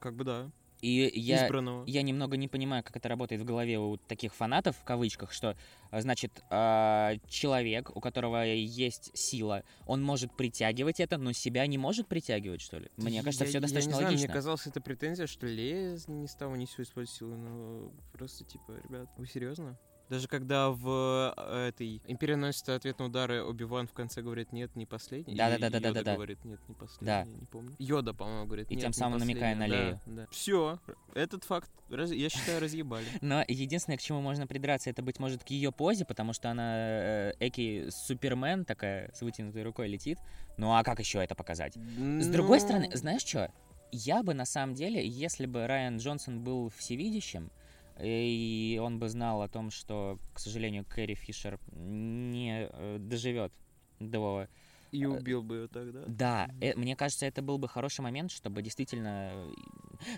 как бы да. И я, Избранного. я немного не понимаю, как это работает в голове у таких фанатов, в кавычках, что, а, значит, а, человек, у которого есть сила, он может притягивать это, но себя не может притягивать, что ли? Мне кажется, Я- все я достаточно не знаю, логично. Мне казалось, это претензия, что Лея ни с того ни сего использует силу, но просто типа, ребят, вы серьезно? Даже когда в э, этой Империя наносит ответ на удары, Оби-Ван в конце говорит нет, не последний. Да-да-да-да-да-да. Йода говорит нет, не последний, Да. не помню. Йода, по-моему, говорит И нет, тем не самым намекая на. Лею. Да, да. Все, этот факт, раз- я считаю, разъебали. Но единственное, к чему можно придраться, это, быть может, к ее позе, потому что она э, эки супермен такая, с вытянутой рукой летит. Ну а как еще это показать? С другой Ну, стороны, знаешь что? Я бы на самом деле, если бы Райан Джонсон был всевидящим, и он бы знал о том, что, к сожалению, Кэрри Фишер не э, доживет до... И убил бы ее тогда. Да, э, мне кажется, это был бы хороший момент, чтобы действительно... э,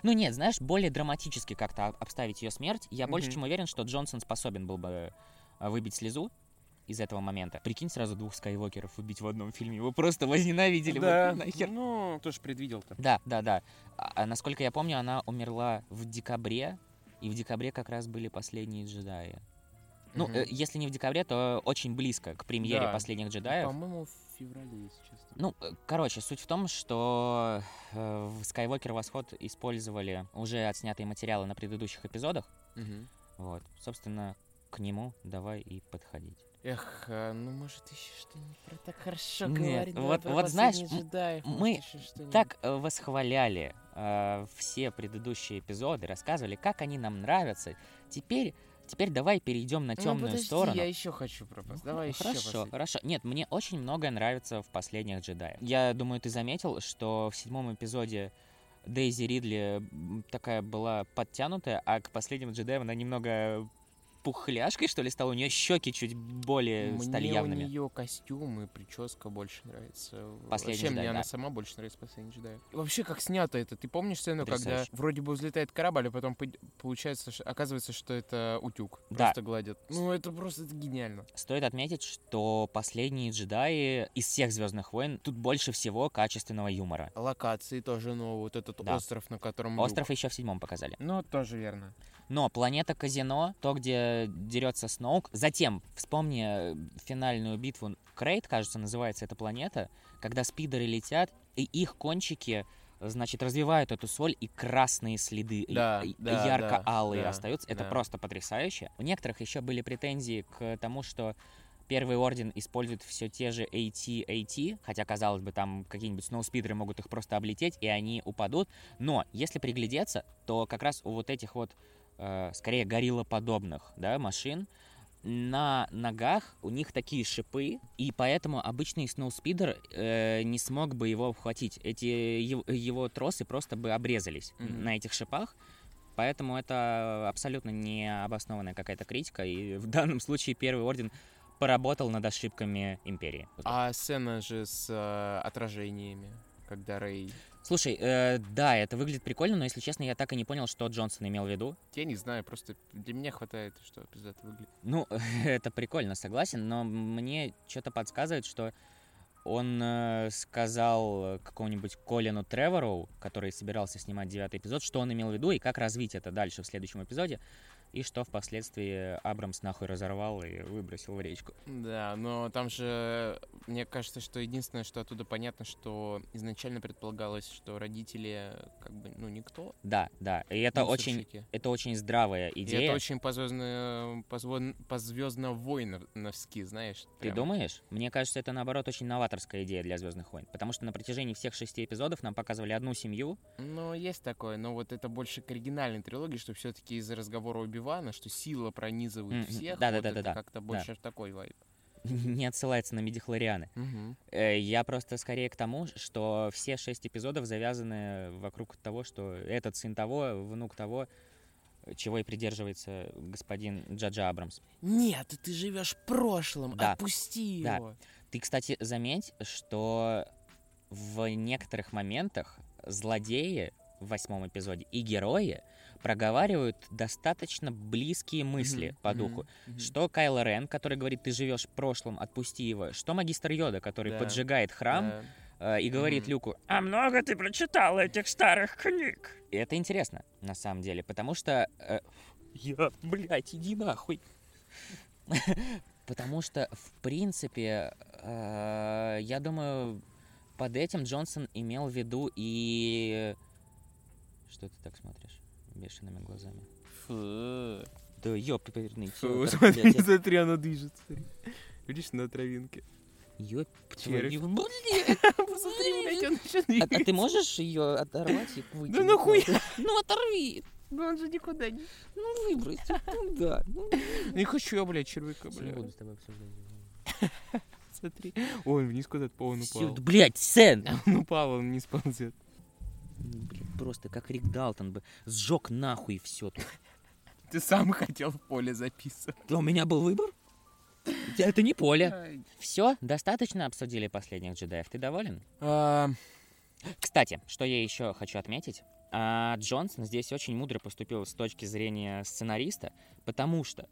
Ну нет, знаешь, более драматически как-то об- обставить ее смерть. Я больше Мгм. чем уверен, что Джонсон способен был бы э, выбить слезу. из этого момента. Прикинь, сразу двух Скайуокеров убить в одном фильме. Его просто возненавидели. Да, вот нахер. ну, тоже предвидел-то. Да, да, да. А, а насколько я помню, она умерла в декабре, и в декабре как раз были последние джедаи. Ну, э, если не в декабре, то очень близко к премьере Да. последних джедаев. По-моему, в феврале, если честно. Ну, э, короче, суть в том, что э, в Skywalker Восход использовали уже отснятые материалы на предыдущих эпизодах. Мгм. Вот, собственно, к нему давай и подходить. Эх, а, ну может еще что-нибудь про так хорошо Нет, говорить. вот- про вот знаешь, «Последних м- джедаев», мы. Так э, восхваляли э, все предыдущие эпизоды, рассказывали, как они нам нравятся. Теперь, теперь давай перейдем на Ну, темную подожди, сторону. я еще хочу про пос- Давай еще Хорошо, хорошо. Нет, мне очень многое нравится в последних джедаях. Я думаю, ты заметил, что в седьмом эпизоде Дейзи Ридли такая была подтянутая, а к последним джедаям она немного пухляшкой, что ли, стала. У нее щеки чуть более Мне стали у явными. нее костюм и прическа больше нравится. Последний Вообще, джедай, мне она да. сама больше нравится последний джедай. И Вообще, как снято это? Ты помнишь сцену, когда вроде бы взлетает корабль, а потом получается, что- оказывается, что это утюг. Да. Просто гладят. Ну, это просто это гениально. Стоит отметить, что последние джедаи из всех Звездных войн тут больше всего качественного юмора. Локации тоже новые. Вот этот Да. остров, на котором Люк. Остров еще в седьмом показали. Ну, тоже верно. Но планета казино, то, где дерется Сноук. Затем, вспомни э, финальную битву Крейт, кажется, называется эта планета, когда спидеры летят, и их кончики значит, развивают эту соль, и красные следы, Да, да, ярко-алые да, остаются. Это да. просто потрясающе. У некоторых еще были претензии к тому, что Первый Орден использует все те же AT-AT, хотя, казалось бы, там какие-нибудь сноуспидеры могут их просто облететь, и они упадут. Но если приглядеться, то как раз у вот этих вот, скорее, гориллоподобных да, машин, на ногах у них такие шипы, и поэтому обычный сноуспидер э, не смог бы его обхватить. Эти его, его тросы просто бы обрезались Мгм. на этих шипах. Поэтому это абсолютно необоснованная какая-то критика, и в данном случае Первый Орден поработал над ошибками Империи. А сцена же с э, отражениями, когда Рэй... Слушай, э, да, это выглядит прикольно, но, если честно, я так и не понял, что Джонсон имел в виду. Я не знаю, просто для меня хватает, что этого выглядит. Ну, это прикольно, согласен, но мне что-то подсказывает, что он э, сказал какому-нибудь Колину Тревору, который собирался снимать девятый эпизод, что он имел в виду и как развить это дальше в следующем эпизоде, и что впоследствии Абрамс нахуй разорвал и выбросил в речку. Да, но там же, мне кажется, что единственное, что оттуда понятно, что изначально предполагалось, что родители, как бы, ну, никто. Да, да, и это очень, мусорщики. это очень здравая И идея. это очень позвездно, позвон, позвездно-войновски, знаешь. Ты прям. думаешь? Мне кажется, это наоборот очень новаторская идея для Звездных войн. Потому что на протяжении всех шести эпизодов нам показывали одну семью. Ну, есть такое, но вот это больше к оригинальной трилогии, что все-таки из-за разговора Оби-Вана, что сила пронизывает Мгм. всех. Да-да-да-да-да. вот это как-то больше такой вайб. не отсылается на медихлорианы. Э, Я просто скорее к тому, что все шесть эпизодов завязаны вокруг того, что этот сын того, внук того, чего и придерживается господин Джаджа Абрамс. Нет, ты живешь прошлым, Да. отпусти Да. его. Ты, кстати, заметь, что в некоторых моментах злодеи в восьмом эпизоде и герои проговаривают достаточно близкие мысли Мгм, по духу. мгм. Что Кайло Рен, который говорит, ты живешь прошлым, отпусти его. Что магистр Йода, который Да. поджигает храм Да. э, и говорит Мгм. Люку, А много ты прочитал этих старых книг? И это интересно, на самом деле, потому что... э, я, блядь, иди нахуй. Потому что, в принципе, э, я думаю, под этим Джонсон имел в виду и... Что ты так смотришь бешеными глазами? Фу. Да ёпперный Фу, тётр, смотри, блядь, смотри, она движется. смотри. Видишь, на травинке. Ёб Червь. твою, блядь. Посмотри, блядь, он еще А, а ты можешь ее оторвать и выкинуть? Да нахуя? Ну оторви! Ну он же никуда не... Ну выбрось, ну да. Ну, Не хочу я, блядь, червяка, не блядь. буду с тобой обсуждать. Смотри. Ой, вниз куда-то он упал. блядь, Сэн! Он упал, он не сползет. Блин, просто как Рик Далтон бы сжег нахуй все тут. Ты сам хотел в поле записывать. Да у меня был выбор. Это не поле. Все, достаточно обсудили последних джедаев. Ты доволен? А, Кстати, что я еще хочу отметить. а, Джонсон здесь очень мудро поступил с точки зрения сценариста, потому что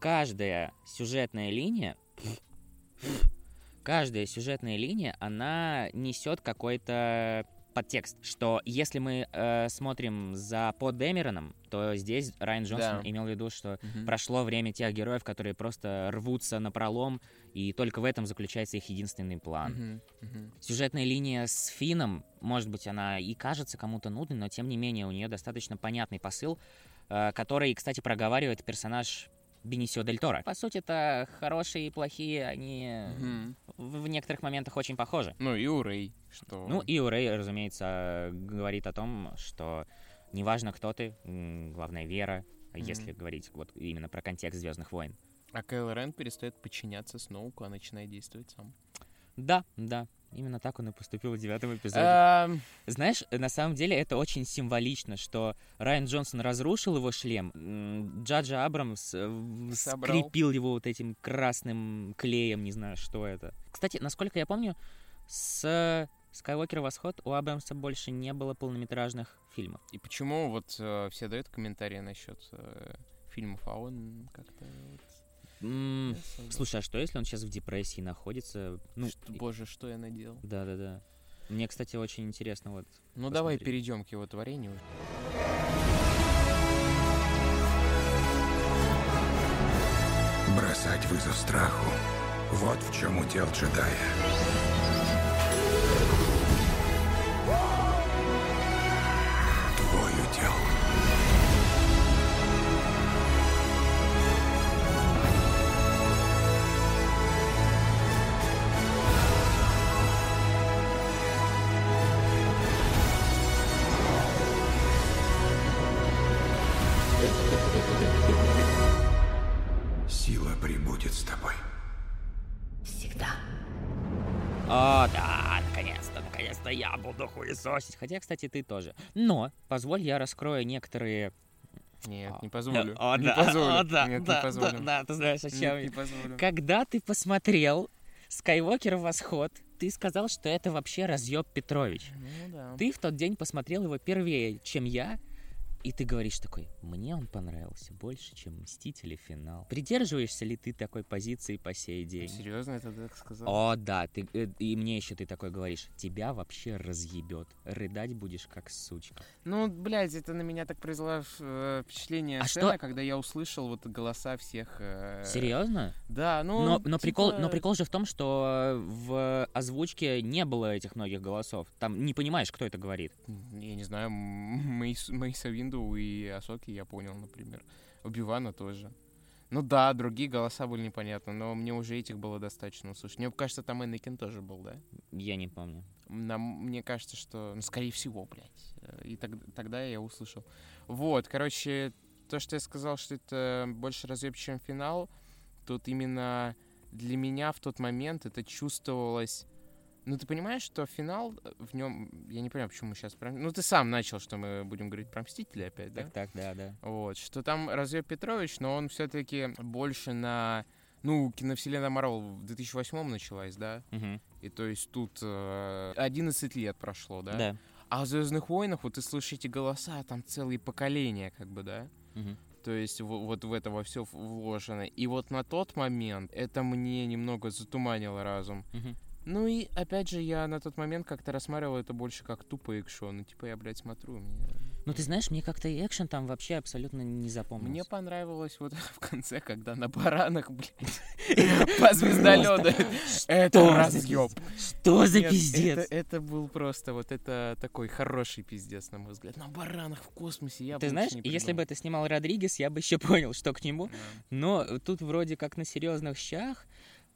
каждая сюжетная линия каждая сюжетная линия, она несет какой-то подтекст, что если мы э, смотрим за Под Дэмероном, то здесь Райан Джонсон Да. имел в виду, что Мгм. прошло время тех героев, которые просто рвутся на пролом, и только в этом заключается их единственный план. Мгм, мгм. Сюжетная линия с Фином, может быть, она и кажется кому-то нудной, но тем не менее у нее достаточно понятный посыл, э, который, кстати, проговаривает персонаж Бенисио Дель Торо. По сути, это хорошие и плохие, они Мгм. в в некоторых моментах очень похожи. Ну и у Рэй, что... Ну и у Рэй, разумеется, говорит о том, что неважно, кто ты, главное вера, если говорить вот именно про контекст Звездных войн. А Кайл Рен перестает подчиняться Сноуку, а начинает действовать сам. Да, да, именно так он и поступил в девятом эпизоде. Эм, Знаешь, на самом деле это очень символично, что Райан Джонсон разрушил его шлем, Джаджа Абрамс э, Собрал. скрепил его вот этим красным клеем, не знаю, что это. Кстати, насколько я помню, с Скайуокер Восход у Абрамса больше не было полнометражных фильмов. И почему вот э, все дают комментарии насчет э, фильмов, а он как-то... вот особо. Слушай, а что если он сейчас в депрессии находится? Ну, Что- боже, что я наделал? да-да-да. Мне, кстати, очень интересно вот. Ну давай Посмотри. перейдем к его творению. Бросать вызов страху. Вот в чем удел джедая. Хуесосить. Хотя, кстати, ты тоже. Но, позволь, я раскрою некоторые... Нет, А, не позволю. О, не да, позволю. о, да, Нет, да, не позволю. да, да, ты знаешь, о Нет, чем не я. позволю. Когда ты посмотрел Скайуокер Восход, ты сказал, что это вообще разъеб Петрович. Ну да. Ты в тот день посмотрел его первее, чем я, и ты говоришь такой, мне он понравился больше, чем Мстители финал. Придерживаешься ли ты такой позиции по сей день? Серьезно, это ты так сказал? О, да, ты, э, и мне еще ты такой говоришь, тебя вообще разъебет, рыдать будешь как сучка. Ну, блядь, это на меня так произвело э, впечатление А сцена, что- когда я услышал вот голоса всех... э, Серьезно? Да, ну... но, но, прикол, но типа, прикол же в том, что в озвучке не было этих многих голосов. Там не понимаешь, кто это говорит. Я не знаю, Мейса Винду и Асоки я понял, например. Убивана тоже. Ну да, другие голоса были непонятны, но мне уже этих было достаточно услышать. Мне кажется, там Энакин тоже был, да? Я не помню. Нам, мне кажется, что, ну, скорее всего, блядь. И тог- тогда я услышал. Вот, короче, то, что я сказал, что это больше разъеб, чем финал, тут именно для меня в тот момент это чувствовалось... Ну, ты понимаешь, что финал э, в нем... Я не понимаю, почему мы сейчас... Про... Ну, ты сам начал, что мы будем говорить про Мстителя опять, да? Так, так, да, да. Вот, что там разъеб Петрович, но он все-таки больше на... Ну, киновселенная Марвел в 2008 началась, да? Мгм. И то есть тут э, 11 лет прошло, да? Да. А в Звездных войнах вот ты слышите голоса, там целые поколения, как бы, да? Мгм. То есть в- вот в это во все вложено. И вот на тот момент это мне немного затуманило разум. Мгм. Ну и опять же, я на тот момент как-то рассматривал это больше как тупо экшон. Ну, типа, я, блядь, смотрю, мне, Ну, ты знаешь, мне как-то экшен там вообще абсолютно не запомнился. мне понравилось вот в конце, когда на баранах, блядь, по звездолёду. Это за разъеб. Что за пиздец? Это, это был просто вот это такой хороший пиздец, на мой взгляд. На баранах в космосе я Ты знаешь, если бы это снимал Родригес, я бы еще понял, что к нему. Но тут вроде как на серьезных щах.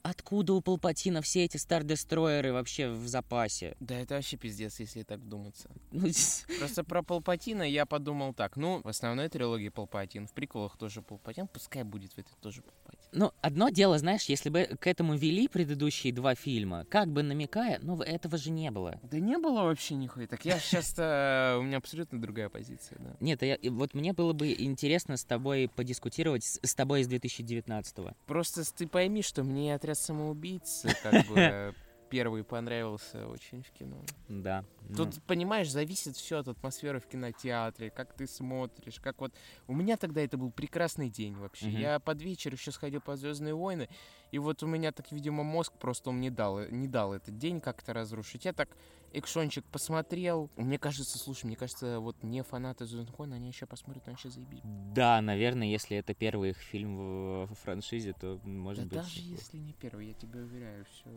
Откуда у Палпатина все эти стар-дестройеры вообще в запасе? Да это вообще пиздец, если так вдуматься. Ну, Просто про Палпатина я подумал так. Ну, в основной трилогии Палпатин, в приколах тоже Палпатин, пускай будет в этой тоже Палпатин. Ну, одно дело, знаешь, если бы к этому вели предыдущие два фильма, как бы намекая, но этого же не было. Да не было вообще нихуя. Так я сейчас у меня абсолютно другая позиция, да. Нет, а я, вот мне было бы интересно с тобой подискутировать, с, с тобой из 2019-го. Просто ты пойми, что мне отряд самоубийц, как бы, первый понравился очень в кино. Да. ну, Тут, понимаешь, зависит все от атмосферы в кинотеатре, как ты смотришь, как вот... У меня тогда это был прекрасный день вообще. Мгм. Я под вечер еще сходил по Звездные войны, и вот у меня так, видимо, мозг просто он не дал, не дал этот день как-то разрушить. Я так экшончик посмотрел. Мне кажется, слушай, мне кажется, вот не фанаты войн, они еще посмотрят, он сейчас заебись. Да, наверное, если это первый их фильм в, в франшизе, то может Да быть. даже если не первый, я тебе уверяю, все.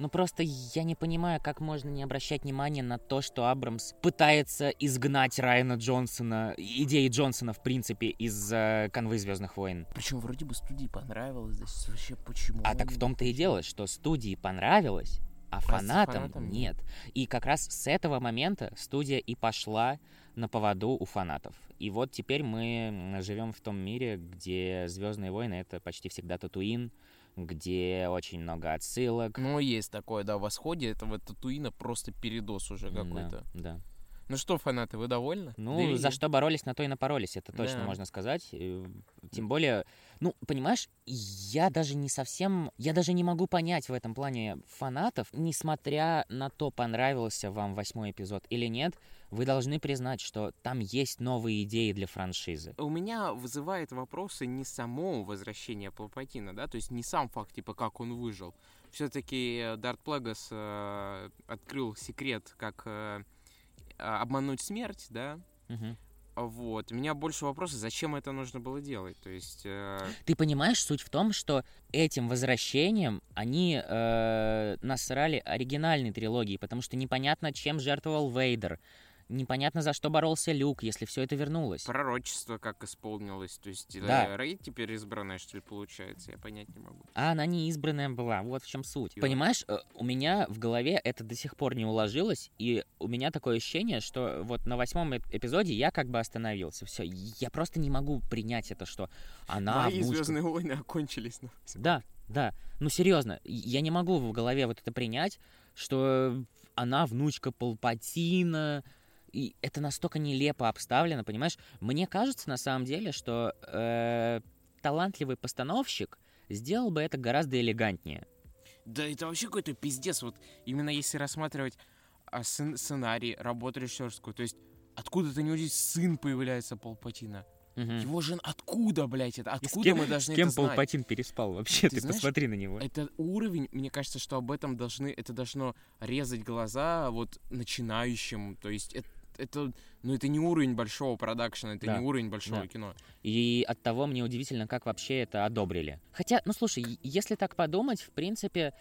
Ну просто я не понимаю, как можно не обращать внимания на то, что Абрамс пытается изгнать Райана Джонсона, идеи Джонсона, в принципе, из э, конвы Звездных войн. Причем вроде бы студии понравилось, с- вообще почему? А так они в том-то и дело, что студии понравилось, а с фанатам нет. И как раз с этого момента студия и пошла на поводу у фанатов. И вот теперь мы живем в том мире, где Звездные войны это почти всегда Татуин, где очень много отсылок. Ну, есть такое, да, в восходе этого Татуина просто передос уже Да, какой-то. да. Ну что, фанаты, вы довольны? Ну, Двери? за что боролись, на то и напоролись, это точно Да. можно сказать. Э, Тем более, ну, понимаешь, я даже не совсем, я даже не могу понять в этом плане фанатов, несмотря на то, понравился вам восьмой эпизод или нет, вы должны признать, что там есть новые идеи для франшизы. У меня вызывает вопросы не само возвращение Палпатина, да, то есть не сам факт, типа, как он выжил. Все-таки Дарт Плегас э, открыл секрет, как э, обмануть смерть, да, вот. У меня больше вопросов, зачем это нужно было делать, то есть... э, Ты понимаешь, суть в том, что этим возвращением они э, насрали оригинальной трилогии, потому что непонятно, чем жертвовал Вейдер, непонятно, за что боролся Люк, если все это вернулось. пророчество как исполнилось, то есть Да. э, Рэй теперь избранная, что ли, получается, я понять не могу. А она не избранная была, вот в чем суть. Да. Понимаешь, э, у меня в голове это до сих пор не уложилось, и у меня такое ощущение, что вот на восьмом эп- эпизоде я как бы остановился. Все, я просто не могу принять это, что она Мои внучка. Звездные войны окончились. на. Да, да. Ну серьезно, я не могу в голове вот это принять, что она внучка Палпатина. И это настолько нелепо обставлено, понимаешь? Мне кажется, на самом деле, что э, талантливый постановщик сделал бы это гораздо элегантнее. Да это вообще какой-то пиздец. Вот именно если рассматривать а, сын- сценарий, работу режиссерскую, то есть откуда-то не здесь сын появляется Палпатина. Мгм. Его же откуда, блядь, это? Откуда кем- мы должны С кем это знать? Палпатин переспал вообще? Ты Ты, знаешь, посмотри на него. Это уровень, мне кажется, что об этом должны, это должно резать глаза вот начинающим, то есть это, это ну это не уровень большого продакшена, это Да, не уровень большого да. кино. И от того мне удивительно, как вообще это одобрили. Хотя, ну слушай, если так подумать, в принципе,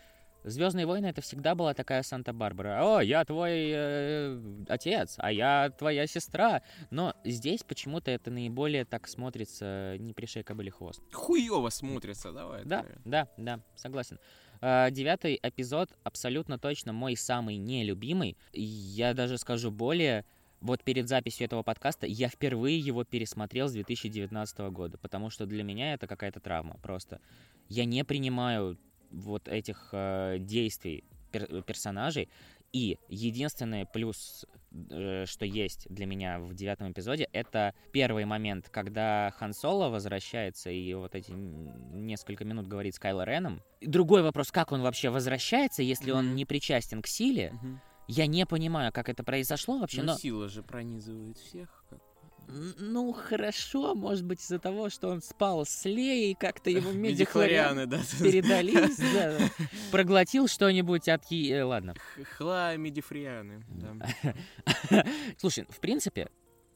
Звездные войны это всегда была такая Санта-Барбара. О, я твой э, отец, а я твоя сестра. Но здесь почему-то это наиболее так смотрится не пришей кобыли хвост. Хуёво смотрится, давай. Да, откровенно. да, да, согласен. А, Девятый эпизод абсолютно точно мой самый нелюбимый. Я даже скажу более. Вот перед записью этого подкаста я впервые его пересмотрел с 2019 года, потому что для меня это какая-то травма просто. Я не принимаю вот этих э, действий пер- персонажей, и единственный плюс, э, что есть для меня в девятом эпизоде, это первый момент, когда Хан Соло возвращается и вот эти несколько минут говорит с Кайло Реном. Другой вопрос, как он вообще возвращается, если он Мгм. не причастен к силе. Мгм. Я не понимаю, как это произошло вообще, Ну, но... сила же пронизывает всех. как- Ну, хорошо, может быть, из-за того, что он спал с Леей, как-то ему Медихлорианы, да. передались, да. Проглотил что-нибудь от... э, Ладно. Хла медифрианы. Слушай, в принципе,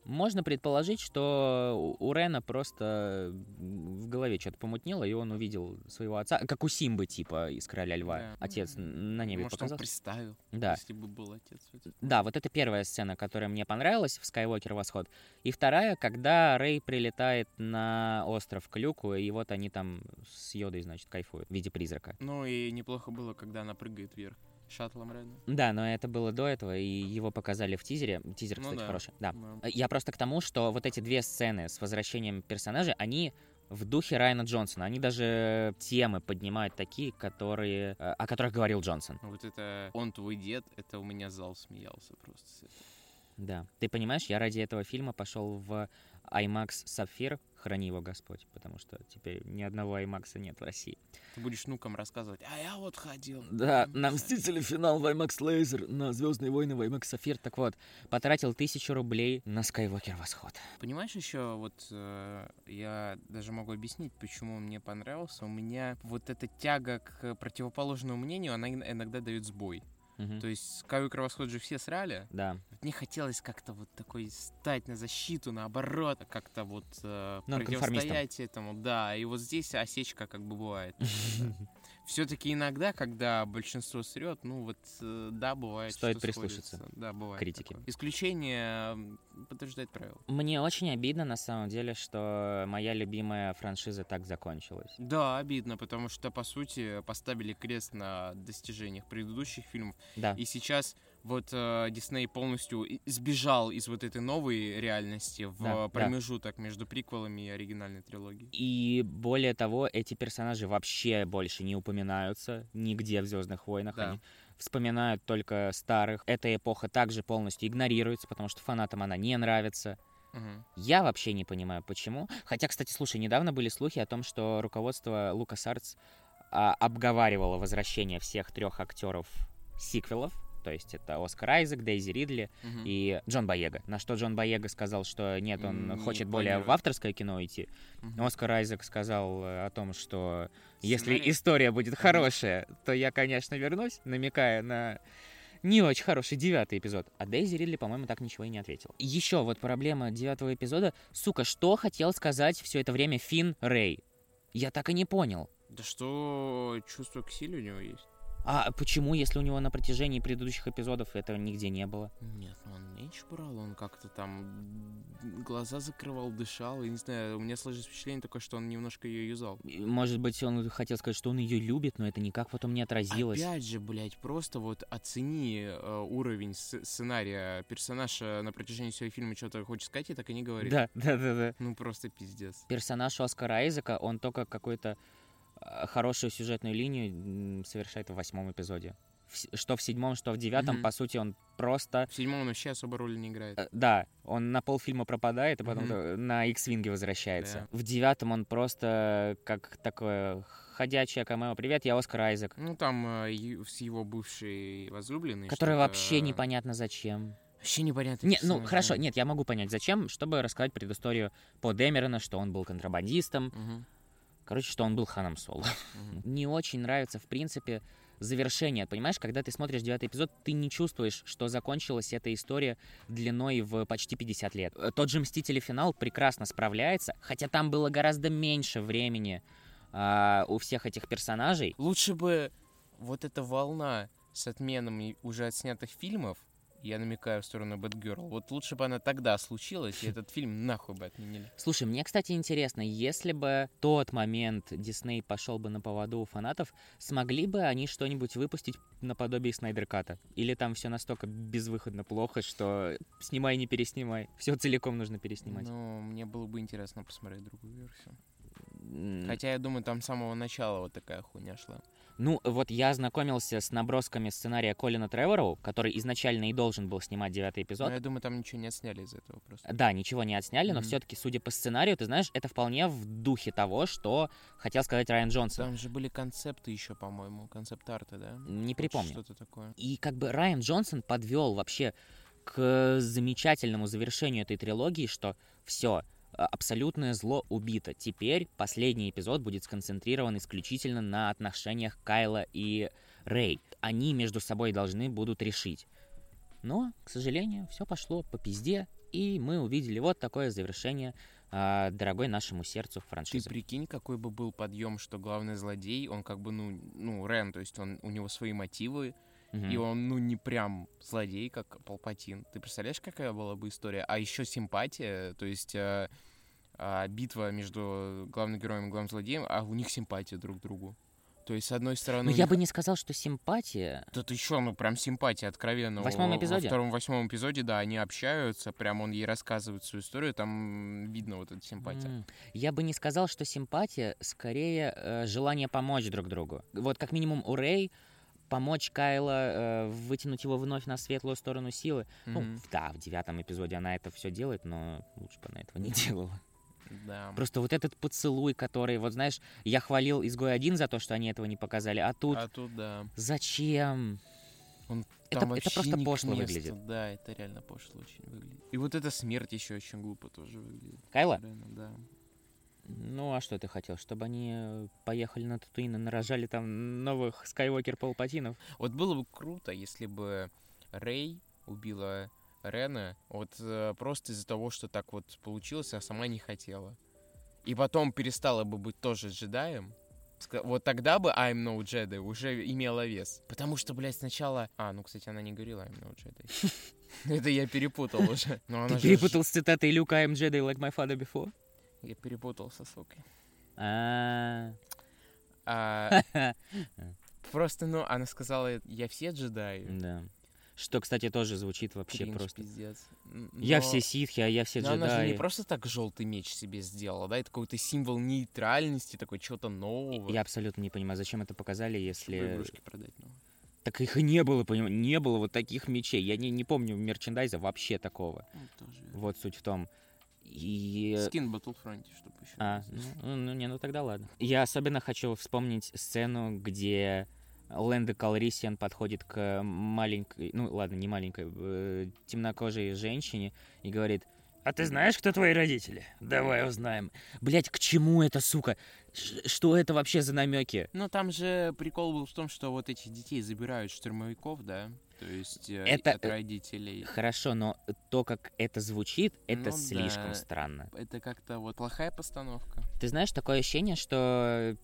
можно предположить, что у Рена просто в голове что-то помутнело, и он увидел своего отца, как у Симбы, типа, из «Короля льва». Да. Отец на небе Может, он показал. представил, Да. если бы был отец. Да, вот это первая сцена, которая мне понравилась в Skywalker Восход. И вторая, когда Рэй прилетает на остров Клюку, и вот они там с Йодой, значит, кайфуют в виде призрака. Ну и неплохо было, когда она прыгает вверх шаттлом Реда. Да, но это было до этого, и его показали в тизере. Тизер, Ну кстати, да. хороший. Да. Да. Я просто к тому, что вот эти две сцены с возвращением персонажей, они в духе Райана Джонсона. Они даже темы поднимают такие, которые, э, о которых говорил Джонсон. Вот это «Он твой дед», это у меня зал смеялся просто. Да. Ты понимаешь, я ради этого фильма пошел в IMAX Сапфир, храни его Господь, потому что теперь ни одного IMAX нет в России. Ты будешь внукам рассказывать, а я вот ходил. Да, на Мстители финал в IMAX Laser, на Звездные войны в IMAX Сапфир. Так вот, потратил тысячу рублей на Skywalker Восход. Понимаешь, еще вот э, я даже могу объяснить, почему мне понравился. У меня вот эта тяга к противоположному мнению, она ин- иногда дает сбой. То есть Skywalker Восход же все срали. Да. Мне хотелось как-то вот такой стать на защиту, наоборот, как-то вот э, Нонконформистом. противостоять этому, да. И вот здесь осечка как бы бывает. Все-таки иногда, когда большинство срет, ну вот, э, да, бывает. Стоит что прислушаться сходится. Да, бывает. критике. такое. Исключение подтверждает правило. Мне очень обидно, на самом деле, что моя любимая франшиза так закончилась. Да, обидно, потому что, по сути, поставили крест на достижениях предыдущих фильмов. Да. И сейчас вот э, Дисней полностью сбежал из вот этой новой реальности в Да, да. промежуток между приквелами и оригинальной трилогией. И более того, эти персонажи вообще больше не упоминаются нигде в Звездных войнах. Да. Они вспоминают только старых. Эта эпоха также полностью игнорируется, потому что фанатам она не нравится. Мгм. Я вообще не понимаю, почему. Хотя, кстати, слушай, недавно были слухи о том, что руководство LucasArts а, обговаривало возвращение всех трех актеров сиквелов. То есть это Оскар Айзек, Дейзи Ридли Мгм. и Джон Боега. На что Джон Боега сказал, что нет, он Не хочет более в планирует. авторское кино идти. Мгм. Оскар Айзек сказал э, о том, что если Сценарий? история будет хорошая, то я, конечно, вернусь, намекая на не очень хороший девятый эпизод. А Дейзи Ридли, по-моему, так ничего и не ответил. Еще вот проблема девятого эпизода. Сука, что хотел сказать все это время Финн Рэй? Я так и не понял. Да что чувство к силе у него есть? А почему, если у него на протяжении предыдущих эпизодов этого нигде не было? Нет, ну он меч брал, он как-то там глаза закрывал, дышал. Я не знаю, у меня сложилось впечатление такое, что он немножко ее юзал. И, Может быть, он хотел сказать, что он ее любит, но это никак потом не отразилось. Опять же, блядь, просто вот оцени э, уровень сценария. Персонаж э, на протяжении всего фильма что-то хочет сказать и так и не говорит. Да, да, да, да. Ну просто пиздец. персонаж Оскара Айзека, он только какую-то э, хорошую сюжетную линию совершает в восьмом эпизоде. В что в седьмом, что в девятом, Мгм. по сути, он просто... В седьмом он вообще особо роли не играет. э, Да, он на полфильма пропадает, и потом то- на X-Винге возвращается. Да. В девятом он просто как такое ходячее камео. Привет, я Оскар Айзек. Ну там э, с его бывшей возлюбленной. Что-то, вообще э, непонятно зачем. Вообще непонятно. Не, персонаж, ну хорошо, нет, я могу понять, зачем, чтобы рассказать предысторию по Дэмерона, что он был контрабандистом, Мгм, короче, что он был ханом Соло. не очень нравится, в принципе, завершение. Понимаешь, когда ты смотришь девятый эпизод, ты не чувствуешь, что закончилась эта история длиной в почти 50 лет. Э, Тот же «Мстители. Финал» прекрасно справляется, хотя там было гораздо меньше времени а, у всех этих персонажей. Лучше бы вот эта волна с отменами уже отснятых фильмов, я намекаю в сторону Бэтгерл, вот лучше бы она тогда случилась, и этот фильм нахуй бы отменили. Слушай, мне, кстати, интересно, если бы тот момент Дисней пошел бы на поводу у фанатов, смогли бы они что-нибудь выпустить наподобие Снайдерката? Или там все настолько безвыходно плохо, что снимай, не переснимай. Все целиком нужно переснимать. Ну, мне было бы интересно посмотреть другую версию. Хотя я думаю, там с самого начала вот такая хуйня шла. Ну, вот я ознакомился с набросками сценария Колина Тревороу, который изначально и должен был снимать девятый эпизод. Но я думаю, там ничего не отсняли из этого просто. Да, ничего не отсняли, но Мгм. все-таки, судя по сценарию, ты знаешь, это вполне в духе того, что хотел сказать Райан Джонсон. Там же были концепты еще, по-моему, концепт-арты, да? Не припомню. Что-то такое. И как бы Райан Джонсон подвел вообще к замечательному завершению этой трилогии, что все, абсолютное зло убито. Теперь последний эпизод будет сконцентрирован исключительно на отношениях Кайла и Рэй. Они между собой должны будут решить. Но, к сожалению, все пошло по пизде, и мы увидели вот такое завершение а, дорогой нашему сердцу Ты франшизы. прикинь, какой бы был подъем, что главный злодей, он как бы, ну, ну, Рен, то есть он, у него свои мотивы, И он, ну, не прям злодей, как Палпатин. Ты представляешь, какая была бы история? А еще симпатия, то есть э, а, битва между главным героем и главным злодеем, а у них симпатия друг к другу. То есть, с одной стороны... Но у я них- бы не сказал, что симпатия. Тут еще, ну, прям симпатия откровенно. В восьмом Во- эпизоде? Во втором, восьмом эпизоде, да, они общаются, прям он ей рассказывает свою историю, там видно вот эта симпатия. М, Я бы не сказал, что симпатия, скорее э, желание помочь друг другу. Вот как минимум у Рэй помочь Кайла э, вытянуть его вновь на светлую сторону силы. Ну, Мгм. в- да, в девятом эпизоде она это все делает, но лучше бы она этого не делала. Да. Просто вот этот поцелуй, который, вот знаешь, я хвалил изгой один за то, что они этого не показали, а тут А тут, да. зачем? Он Это- это просто пошло месту. выглядит. Да, это реально пошло очень выглядит. И вот эта смерть еще очень глупо тоже выглядит. Кайла? Реально, да. Ну, а что ты хотел? Чтобы они э, поехали на Татуин и нарожали там новых Скайуокер Палпатинов? Вот было бы круто, если бы Рэй убила Рена вот э, просто из-за того, что так вот получилось, а сама не хотела. И потом перестала бы быть тоже джедаем. Вот тогда бы I'm no Jedi уже имела вес. Потому что, блядь, сначала... А, ну, кстати, она не говорила I'm no Jedi. Это я перепутал уже. Ты перепутал с цитатой Люка I'm Jedi like my father before? Я перепутал со сокой. А, А, Просто, ну, она сказала, я все джедаи. да. Что, кстати, тоже звучит вообще Кринж, просто. пиздец. Н- Я но- все ситхи, а я все Но она же не джедаи. просто так желтый меч себе сделала, да? Это какой-то символ нейтральности, такой чего-то нового. Я абсолютно не понимаю, зачем это показали, Чтобы если... игрушки продать новые. Так их и не было, понимаешь? Не было вот таких мечей. Я не, не помню мерчендайза вообще такого. Ну, тоже. Вот суть в том. И... Скин Battlefront, чтобы еще. А, ну, ну, не, ну тогда ладно. Я особенно хочу вспомнить сцену, где Лэнда Калрисиан подходит к маленькой, ну ладно, не маленькой, э, темнокожей женщине и говорит, А ты знаешь, кто твои родители? Давай узнаем. блять, к чему это, сука? Ш- что это вообще за намеки? Ну, там же прикол был в том, что вот этих детей забирают штурмовиков, да? То есть э, Это, от э, родителей. Хорошо, но то, как это звучит, это Ну слишком да. странно. Это как-то вот плохая постановка. Ты знаешь, такое ощущение, что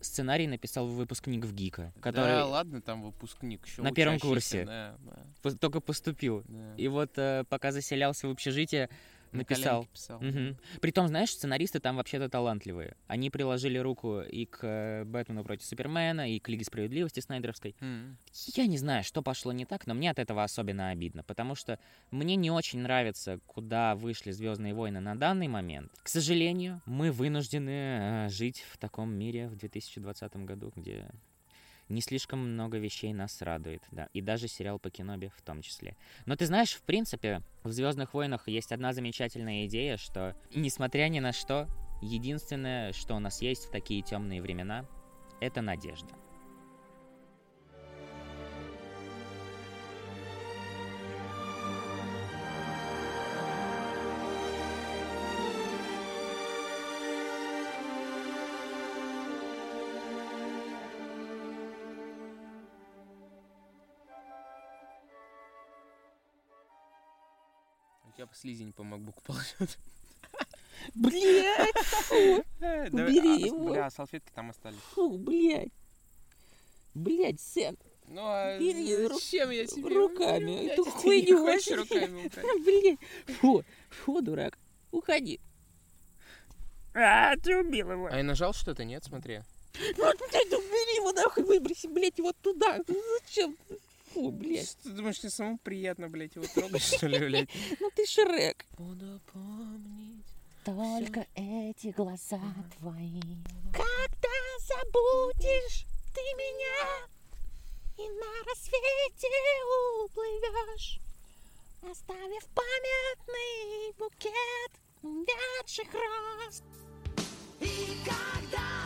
сценарий написал выпускник в ГИКа, который Да, ладно, там выпускник. Еще На первом курсе. Да, да, только поступил. да. И вот э, пока заселялся в общежитие, написал. писал. Мгм. Притом, знаешь, сценаристы там вообще-то талантливые. Они приложили руку и к э, Бэтмену против Супермена, и к Лиге Справедливости Снайдеровской. М. Я не знаю, что пошло не так, но мне от этого особенно обидно, потому что мне не очень нравится, куда вышли Звездные войны на данный момент. К сожалению, мы вынуждены э, жить в таком мире в 2020 году, где не слишком много вещей нас радует, да, и даже сериал по Кинобе в том числе. Но ты знаешь, в принципе, в Звездных войнах есть одна замечательная идея, что, несмотря ни на что, единственное, что у нас есть в такие темные времена, это надежда. Слизень по макбуку ползет. Блядь, Убери его. Бля, салфетки там остались. фу, блядь. Блядь, Сэм, Ну а Бери зачем я тебе руками эту хуйню не хочешь возьми? руками блядь. Фу, фу, дурак. Уходи. А, ты убил его. А я нажал что-то, нет? Смотри. Вот, блядь, убери его нахуй, выброси, блядь, вот туда. Ну Зачем? Фу, блядь. Ты думаешь, тебе самому приятно, блядь, его трогать, что ли, блядь? Ну ты Шрек. Буду помнить. Только эти глаза твои. Когда забудешь ты меня и на рассвете уплывешь, оставив памятный букет увядших роз. И как